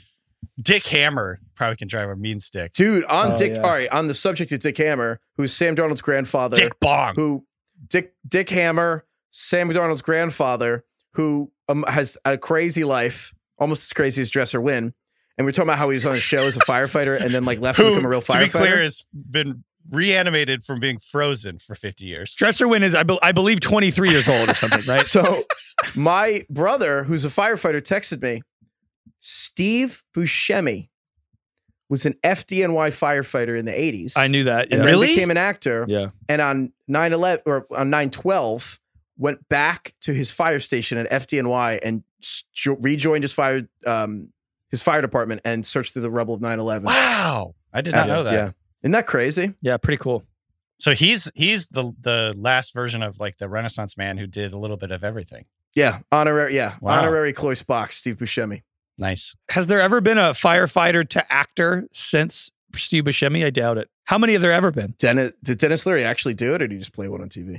Dick Hammer probably can drive a mean stick. Dude, on Oh, Dick, yeah. all right, on the subject of Dick Hammer, who's Sam Darnold's grandfather, Dick Bong. who Dick Dick Hammer, Sam Darnold's grandfather, who um, has a crazy life, almost as crazy as Dresser Winn. And we're talking about how he was on a show as a firefighter and then like left to become a real firefighter. to be firefighter. clear, has been reanimated from being frozen for 50 years. Dresser Winn is, I, be- I believe, 23 years old or something, right? So my brother, who's a firefighter, texted me. Steve Buscemi was an FDNY firefighter in the 80s. I knew that. and then Really? became an actor. Yeah. And on 9-11 or on 9-12, went back to his fire station at FDNY and jo- rejoined his fire um, his fire department and searched through the rubble of 9-11. Wow. I did not know that. Yeah. Isn't that crazy? Yeah. Pretty cool. So he's he's the the last version of like the Renaissance man who did a little bit of everything. Yeah. Honorary, yeah. Wow. Honorary Cloyce box, Steve Buscemi. Nice. Has there ever been a firefighter to actor since Steve Buscemi? I doubt it. How many have there ever been? Dennis, did Denis Leary actually do it, or did he just play one on TV?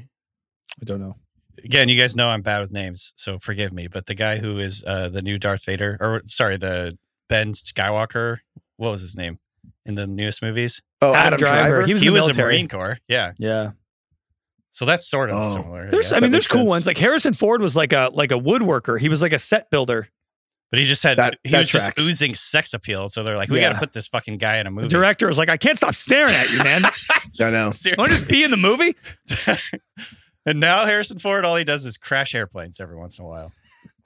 I don't know. Again, you guys know I'm bad with names, so forgive me. But the guy who is uh, the new Darth Vader, or sorry, the Ben Skywalker, what was his name in the newest movies? Oh, Adam Adam, Driver. Driver. He was he in the was a military. Marine Corps. Yeah. Yeah. So that's sort of Oh. similar. There's, yeah. I mean, there's cool sense. ones. Like Harrison Ford was like a like a woodworker. He was like a set builder. but he just had That- he that was tracks. just oozing sex appeal. So they're like, we Yeah. got to put this fucking guy in a The movie. director was like, I can't stop staring at you, man. I know. Seriously. Want to just be in the movie? and now Harrison Ford, all he does is crash airplanes every once in a while.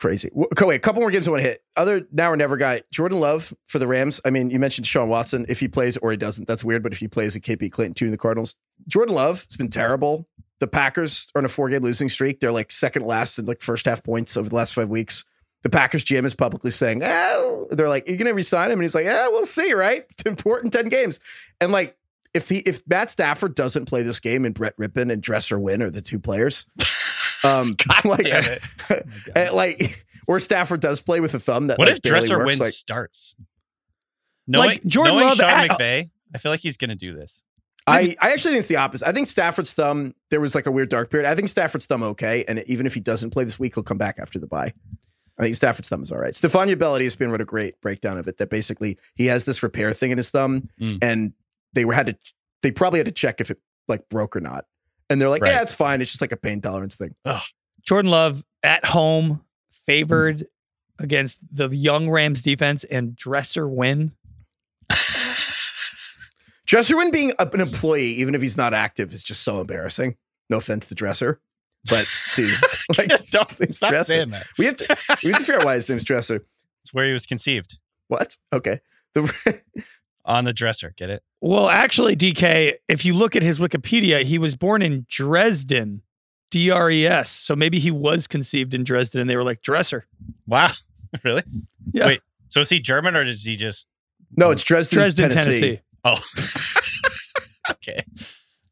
Crazy. Wait, a couple more games I want to hit. Other now or never guy, Jordan Love for the Rams. I mean, you mentioned Sean Watson. If he plays or he doesn't, that's weird. But if he plays, it can't beat Clayton Tune in the Cardinals. Jordan Love it's been terrible. The Packers are on a four game losing streak. They're like second last in like first half points over the last five weeks. The Packers GM is publicly saying, "Oh, they're like, you're gonna resign him?" And he's like, "Yeah, we'll see, right? Important ten games." And like, if he if Matt Stafford doesn't play this game and Brett Rypien and Dresser Winn are the two players, um, like, Damn it. and, like, or Stafford does play with a thumb that What like, if barely Dresser works, wins like, starts? Knowing, Like, Jordan knowing Love Sean at- McVay, I feel like he's going to do this. I, I actually think it's the opposite. I think Stafford's thumb, there was like a weird dark period. I think Stafford's thumb okay. And even if he doesn't play this week, he'll come back after the bye. I think Stafford's thumb is all right. Stefania Belletti has been wrote a great breakdown of it. That basically he has this repair thing in his thumb, Mm. and they were had to they probably had to check if it like broke or not. And they're like, Right. yeah, it's fine. It's just like a pain tolerance thing. Jordan Love at home, favored mm. against the young Rams defense, and Dresser Winn. Dresser Winn being a- an employee, even if he's not active, is just so embarrassing. No offense to Dresser, but dude, like Don't his name's stop Dresser. saying that. We have to we have to figure out why his name's Dresser. It's where he was conceived What? Okay. The, on the dresser. Get it? Well, actually, DK, if you look at his Wikipedia, he was born in Dresden, D R E S. So maybe he was conceived in Dresden, and they were like Dresser. Wow. really? Yeah. Wait. So is he German or is he just? no, it's Dresden, Dresden, Tennessee. Tennessee. Oh. okay.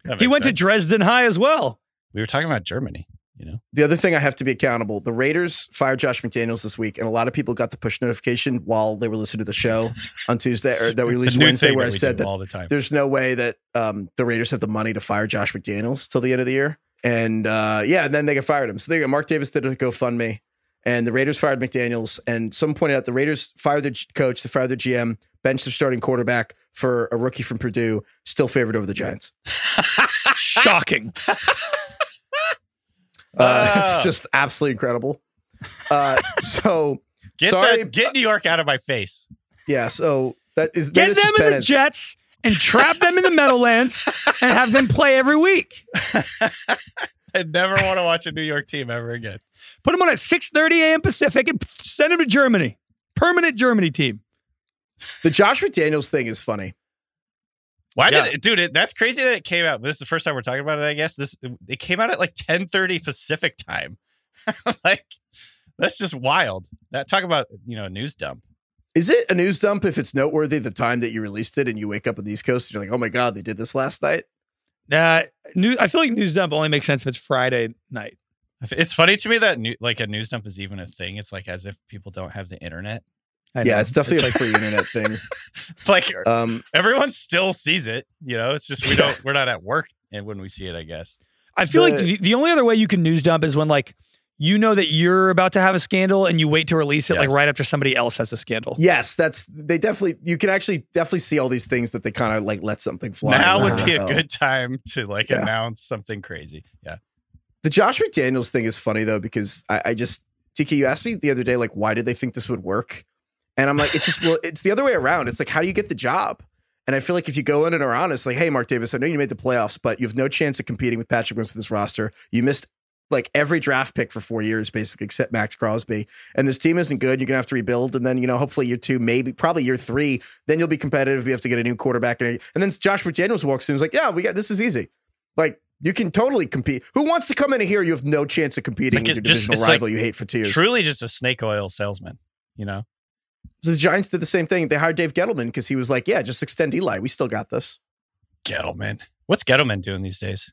He makes went to. Dresden High as well. We were talking about Germany. You know. The other thing I have to be accountable: the Raiders fired Josh McDaniels this week, and a lot of people got the push notification while they were listening to the show on Tuesday or that we A released new Wednesday, where I said that all the time. there's no way that um, the Raiders have the money to fire Josh McDaniels till the end of the year. And uh, yeah, and then they got fired him. So there you go. Mark Davis did a GoFundMe, and the Raiders fired McDaniels. And some pointed out the Raiders fired their coach, they fired their GM, benched their starting quarterback for a rookie from Purdue, still favored over the Giants. Shocking. Uh, it's just absolutely incredible. Uh, so Get sorry, that, get New York out of my face. yeah. So that is Get that is them in the. Jets and trap them in the Meadowlands and have them play every week. I never want to watch a New York team ever again. Put them on at 6:30 a.m. Pacific and send them to Germany. Permanent Germany team. The Josh McDaniels thing is funny. Why Yeah. did it, dude? It, that's crazy that it came out. This is the first time we're talking about it. I guess this it came out at like ten thirty Pacific time. like that's just wild. That talk about you know a news dump. Is it a news dump if it's noteworthy the time that you released it and you wake up on the East Coast and you're like, oh my God, they did this last night? Uh, new, I feel like news dump only makes sense if it's Friday night. It's funny to me that new, like a news dump is even a thing. It's like as if people don't have the internet. I yeah, know. it's definitely a free internet thing. Like Um, everyone still sees it. You know, it's just we don't. We're not at work and when we see it, I guess. I feel like the- the, the only other way you can news dump is when like you know that you're about to have a scandal and you wait to release it like right after somebody else has a scandal. yes, that's they definitely you can actually definitely see all these things that they kind of like let something fly. now would be a good time to like Yeah. announce something crazy. Yeah. The Josh McDaniels thing is funny though because I, I just TK, you asked me the other day like why did they think this would work, and I'm like it's just well it's the other way around. It's like how do you get the job? And I feel like if you go in and are honest, like, hey, Mark Davis, I know you made the playoffs, but you have no chance of competing with Patrick Williams with this roster. You missed like every draft pick for four years, basically, except Maxx Crosby. And this team isn't good. You're gonna have to rebuild. And then, you know, hopefully year two, maybe probably year three, then you'll be competitive. You have to get a new quarterback. And, and then Josh McDaniels walks in and is like, Yeah, we got this is easy. Like you can totally compete. Who wants to come in here? You have no chance of competing like with your just- divisional it's like rival you hate for two years. Truly just a snake oil salesman. You know. So the Giants did the same thing. They hired Dave Gettleman because he was like, Yeah, just extend Eli. We still got this. Gettleman. What's Gettleman doing these days?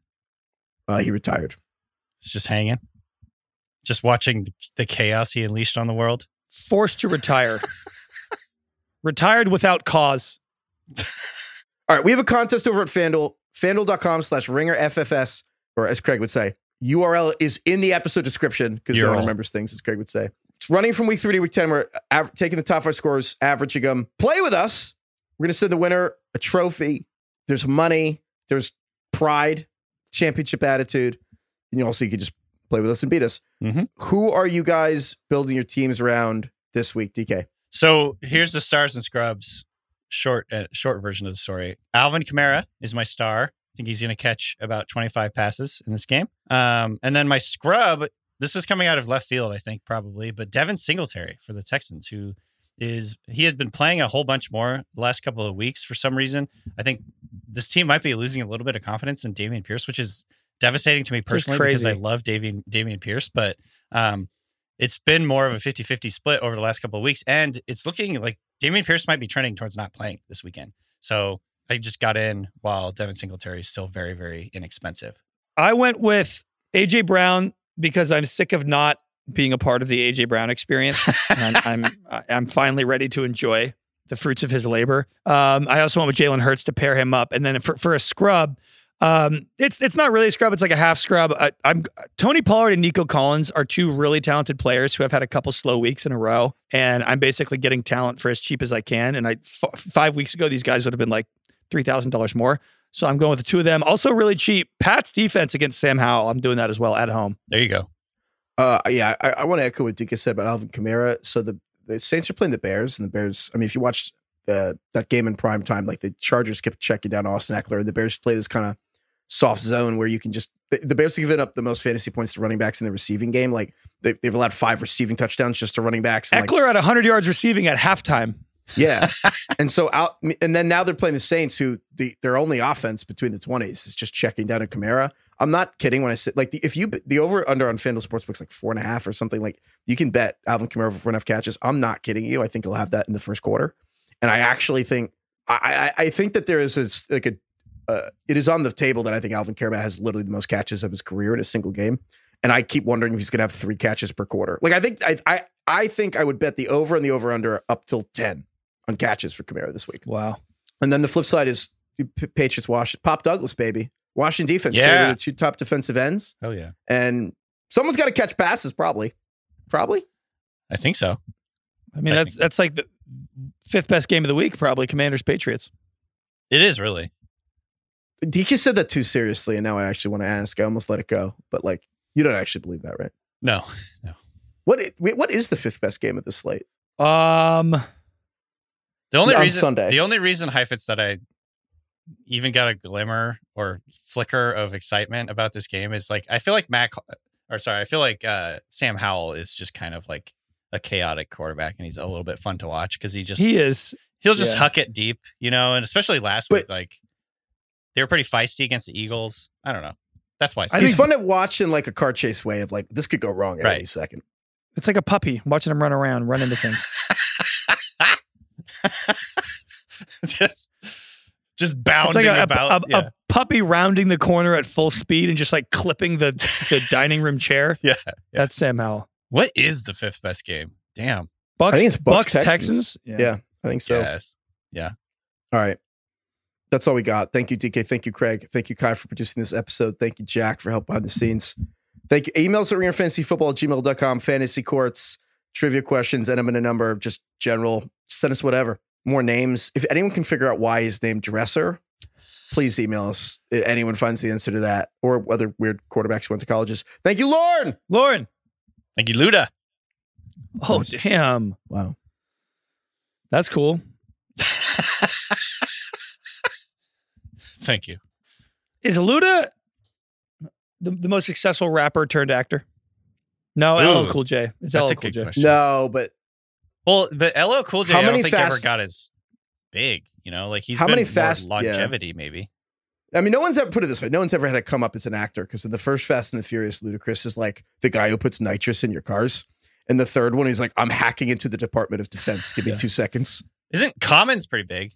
Uh, he retired. It's just hanging, just watching the, the chaos he unleashed on the world. Forced to retire. Retired without cause. All right, we have a contest over at FanDuel, fanduel.com slash ringer FFS, or as Craig would say, URL is in the episode description because no one remembers things, as Craig would say. It's running from week three to week 10. We're av- taking the top five scores, averaging them. Play with us. We're going to send the winner a trophy. There's money, there's pride, championship attitude. And you also you can just play with us and beat us. Mhm. Who are you guys building your teams around this week, DK? So here's the stars and scrubs short uh, short version of the story. Alvin Kamara is my star. I think he's going to catch about 25 passes in this game. Um, and then my scrub, this is coming out of left field, I think probably, but Devin Singletary for the Texans, who is he has been playing a whole bunch more the last couple of weeks for some reason. I think this team might be losing a little bit of confidence in Dameon Pierce, which is devastating to me personally because I love Dameon Dameon Pierce, but um, it's been more of a 50-50 split over the last couple of weeks and it's looking like Dameon Pierce might be trending towards not playing this weekend. So I just got in while Devin Singletary is still very, very inexpensive. I went with AJ Brown because I'm sick of not being a part of the AJ Brown experience, and I'm I'm finally ready to enjoy the fruits of his labor. Um, I also went with Jalen Hurts to pair him up, and then for for a scrub, um, it's it's not really a scrub; it's like a half scrub. I, I'm Tony Pollard and Nico Collins are two really talented players who have had a couple slow weeks in a row, and I'm basically getting talent for as cheap as I can. And I f- five weeks ago, these guys would have been like three thousand dollars more. So I'm going with the two of them. Also, really cheap. Pat's defense against Sam Howell. I'm doing that as well at home. There you go. Uh, yeah, I, I want to echo what Dika said about Alvin Kamara. So the, the Saints are playing the Bears, and the Bears. I mean, if you watched uh, that game in prime time, like the Chargers kept checking down Austin Ekeler, and the Bears play this kind of soft zone where you can just the, the Bears have given up the most fantasy points to running backs in the receiving game. Like they, they've allowed five receiving touchdowns just to running backs. And like, Ekeler at 100 yards receiving at halftime. Yeah, and so out, and then now they're playing the Saints, who the their only offense between the twenties is just checking down a Kamara. I'm not kidding when I say like the, if you the over under on FanDuel Sportsbook's like four and a half or something like you can bet Alvin Kamara for four and a half catches. I'm not kidding you. I think he'll have that in the first quarter, and I actually think I I, I think that there is this, like a uh, it is on the table that I think Alvin Kamara has literally the most catches of his career in a single game, and I keep wondering if he's going to have three catches per quarter. Like I think I I I think I would bet the over and the over under up till ten on catches for Kamara this week. Wow. And then the flip side is Patriots Wash Pop Douglas, baby. Washington defense. Yeah. Yeah. two top defensive ends. Oh yeah. And someone's got to catch passes, probably. Probably. I think so. I mean, that's that's like the fifth best game of the week, probably Commanders Patriots. It is really. DK said that too seriously, and now I actually want to ask. I almost let it go. But like, you don't actually believe that, right? No. No. What what is the fifth best game of the slate? Um, The only On reason Sunday. the only reason Heifetz that I even got a glimmer or flicker of excitement about this game is like I feel like Mac or sorry, I feel like uh Sam Howell is just kind of like a chaotic quarterback and he's a little bit fun to watch because he just he is. he'll just Yeah. huck it deep, you know, and especially last But- week, like they were pretty feisty against the Eagles. I don't know. That's why I I He's think- fun to watch in like a car chase way of like this could go wrong at Right. any second. It's like a puppy watching him run around, run into things. just just It's bounding like a, a- about. a- yeah. a puppy rounding the corner at full speed and just like clipping the the dining room chair. Yeah, That's Sam Howell. what is the fifth best game? Damn. Bucks, I think it's Bucks, Texans. Yeah. Yeah. I think so. yes. Yeah. All right. That's all we got. Thank you, DK. Thank you, Craig. Thank you, Kai, for producing this episode. Thank you, Jack, for help behind the scenes. Thank you. Emails at ringerfantasyfootball at gmail.com, fantasy courts, trivia questions, and I'm in a number, just general. Send us whatever. More names. If anyone can figure out why he's named Dresser, please email us. If anyone finds the answer to that or whether weird quarterbacks who went to colleges. Thank you, Lauren. Lauren. Thank you, Luda. Oh Nice. damn, Wow. that's cool. Thank you. Is Luda the, the most successful rapper turned actor? No, Ooh. LL Cool J. It's That's LL a Cool good J. question. No, but Well, the LL Cool J, How I don't many think ever got as big. You know, like he's How been many more fast- yeah. longevity, maybe. I mean, no one's ever put it this way. No one's ever had to come up as an actor because in the first Fast and the Furious, Ludacris is like the guy who puts nitrous in your cars. And the third one, he's like, I'm hacking into the Department of Defense. Give me Yeah. two seconds. Isn't Common's pretty big?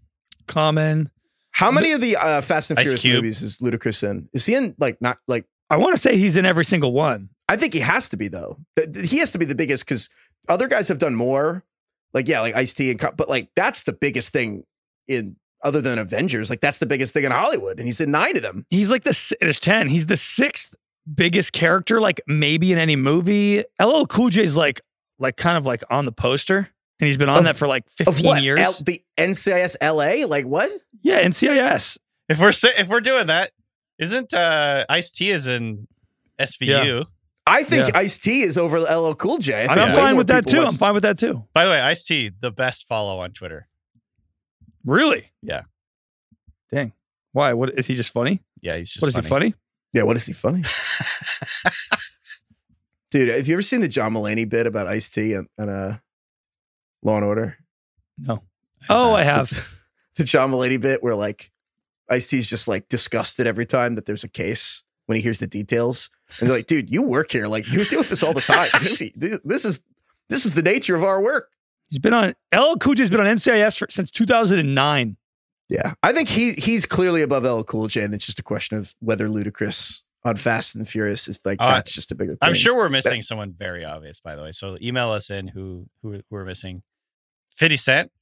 Common. How many of the uh, Fast and Ice Furious Cube. movies is Ludacris in? Is he in like not like? I want to say he's in every single one. I think he has to be though. Th- th- He has to be the biggest because other guys have done more. Like yeah, like Ice T and Co- but like that's the biggest thing in other than Avengers. Like that's the biggest thing in Hollywood, and he's in nine of them. He's like the si- there's ten. He's the sixth biggest character, like maybe in any movie. LL Cool J's like like kind of like on the poster, and he's been on Of- that for like Of 15 what? years. L- the NCIS LA? Like what? yeah, NCIS. If we're si- if we're doing that, isn't uh Ice T is in SVU? I think Yeah. Ice T is over LL Cool J. I think I'm fine with that too. watch- I'm fine with that too. By the way, Ice T, the best follow on Twitter. Really? Yeah. Dang. Why? What is he just funny? Yeah, he's just what is he funny? Yeah, what is he funny? Dude, have you ever seen the John Mulaney bit about Ice T and, and uh, Law and Order? No. Oh, I have. the John Mulaney bit where like Ice T's just like disgusted every time that there's a case when he hears the details. And they're like, dude, you work here. Like you deal with this all the time. this is this is the nature of our work. He's been on LL Cool J's been on NCIS for, since 2009. Yeah. I think he he's clearly above LL Cool J, and it's just a question of whether Ludacris on Fast and Furious is like Uh, that's just a bigger thing. I'm sure we're missing someone very obvious, by the way. So email us in who who, who we're missing. 50 Cent.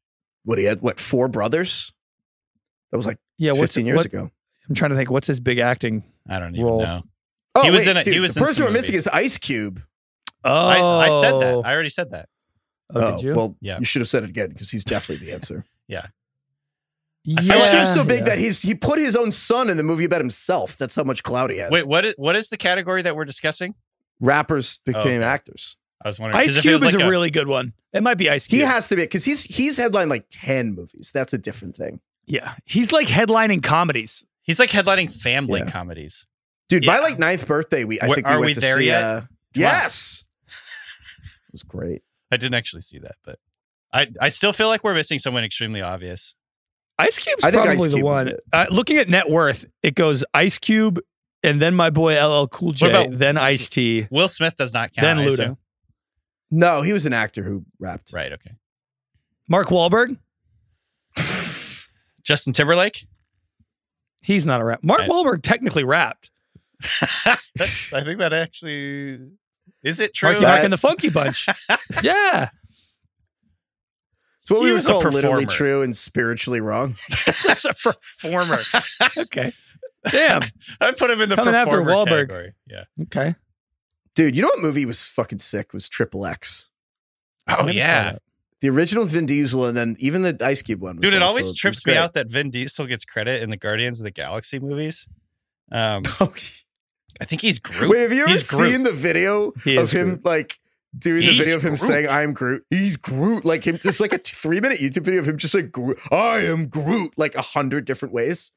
what he had what four brothers? That was like Yeah, what's 15 years what- ago. I'm trying to think. What's his big acting? I don't even Roll. know. Oh, He was wait, in a- he dude, was the in person some we're missing movies. is Ice Cube. Oh, I, I said that. I already said that. oh, did you? Well, Yeah. you should have said it again because he's definitely the answer. yeah, Ice Cube's so big yeah. that he's he put his own son in the movie about himself. That's how much clout he has. Wait, what is, what is the category that we're discussing? Rappers oh, became okay. actors. I was wondering. Ice if it Cube was is like a really good one. It might be Ice Cube. He has to be because he's he's headlined like ten movies. That's a different thing, yeah, he's like headlining comedies. He's like headlining family Yeah. comedies. dude. My Yeah. like ninth birthday, we I Where- think we are went we to there see. yet? Uh, yes, it was great. I didn't actually see that, but I I still feel like we're missing someone extremely obvious. Ice Cube's I probably Ice the Cube was one. it. Uh, looking at net worth, it goes Ice Cube, and then my boy LL Cool J, about- then Ice T, Will Smith does not count. then I Luda. No, he was an actor who rapped. Right. Okay. Mark Wahlberg. Justin Timberlake. He's not a rap. Mark I- Wahlberg technically rapped. I think that actually is it true. Marky Mark That- and the Funky Bunch. yeah, It's what He we would was a call literally true and spiritually wrong. that's a performer. okay, damn. I put him in the Coming after performer Wahlberg. category. Yeah. Okay. Dude, you know what movie was fucking sick? Was Triple X. I Oh yeah, that. The original Vin Diesel, and then even the Ice Cube one. Was dude. It also- always trips me out that Vin Diesel gets credit in the Guardians of the Galaxy movies. Um, I think he's Groot. Wait, have you ever He's Groot. seen the video He of him Groot. like doing the video of him Groot. saying "I am Groot"? He's Groot, like him, just like a three minute YouTube video of him just like Groot. I am Groot, like a hundred different ways.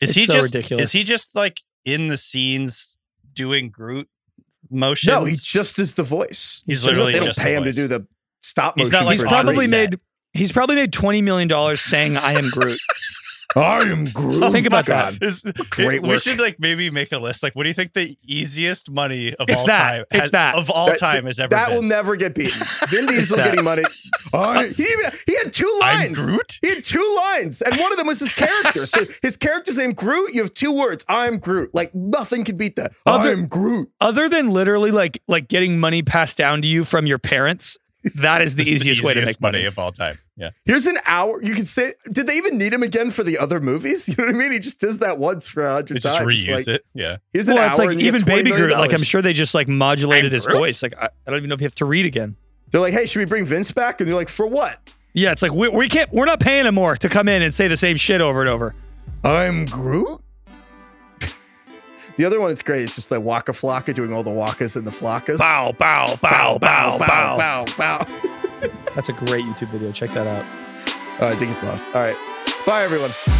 Is It's he so just ridiculous. is he just like in the scenes doing Groot motion? No, he just is the voice. He's They literally they don't just pay the him to do the stop He's motion. not like He's probably trees. Made. He's probably made twenty million dollars saying "I am Groot." I am Groot. Think about God. Is- Great we work. should like maybe make a list. Like, what do you think the easiest money of It's all that. time It's has- that. of all That- time has ever That been? will never get beaten. Vin Diesel getting money. I, uh, he, even, he had two lines. I'm lines. Groot? He had two lines, and one of them was his character. so his character's name Groot. You have two words. I'm Groot. Like nothing could beat that. Other- I'm Groot. Other than literally like like getting money passed down to you from your parents, that is the It's easiest, way to make money. of all time. Yeah, Here's an hour. You can say, did they even need him again for the other movies? You know what I mean? He just does that once for a hundred They just times. reuse like, it. Yeah, Here's an Well, hour. it's like and even Baby million Groot. Like I'm sure they just like modulated I'm his Groot? voice. Like I, I don't even know if you have to read again. They're like, hey, should we bring Vince back? And they're like, for what? Yeah, it's like we, we can't. We're not paying him more to come in and say the same shit over and over. I'm Groot. The other one, it's great. It's just like Waka Flocka doing all the wakas and the flockas. Bow, bow, bow, bow, bow. bow, bow. That's a great YouTube video. Check that out. All right, I think he's lost. All right. Bye, everyone.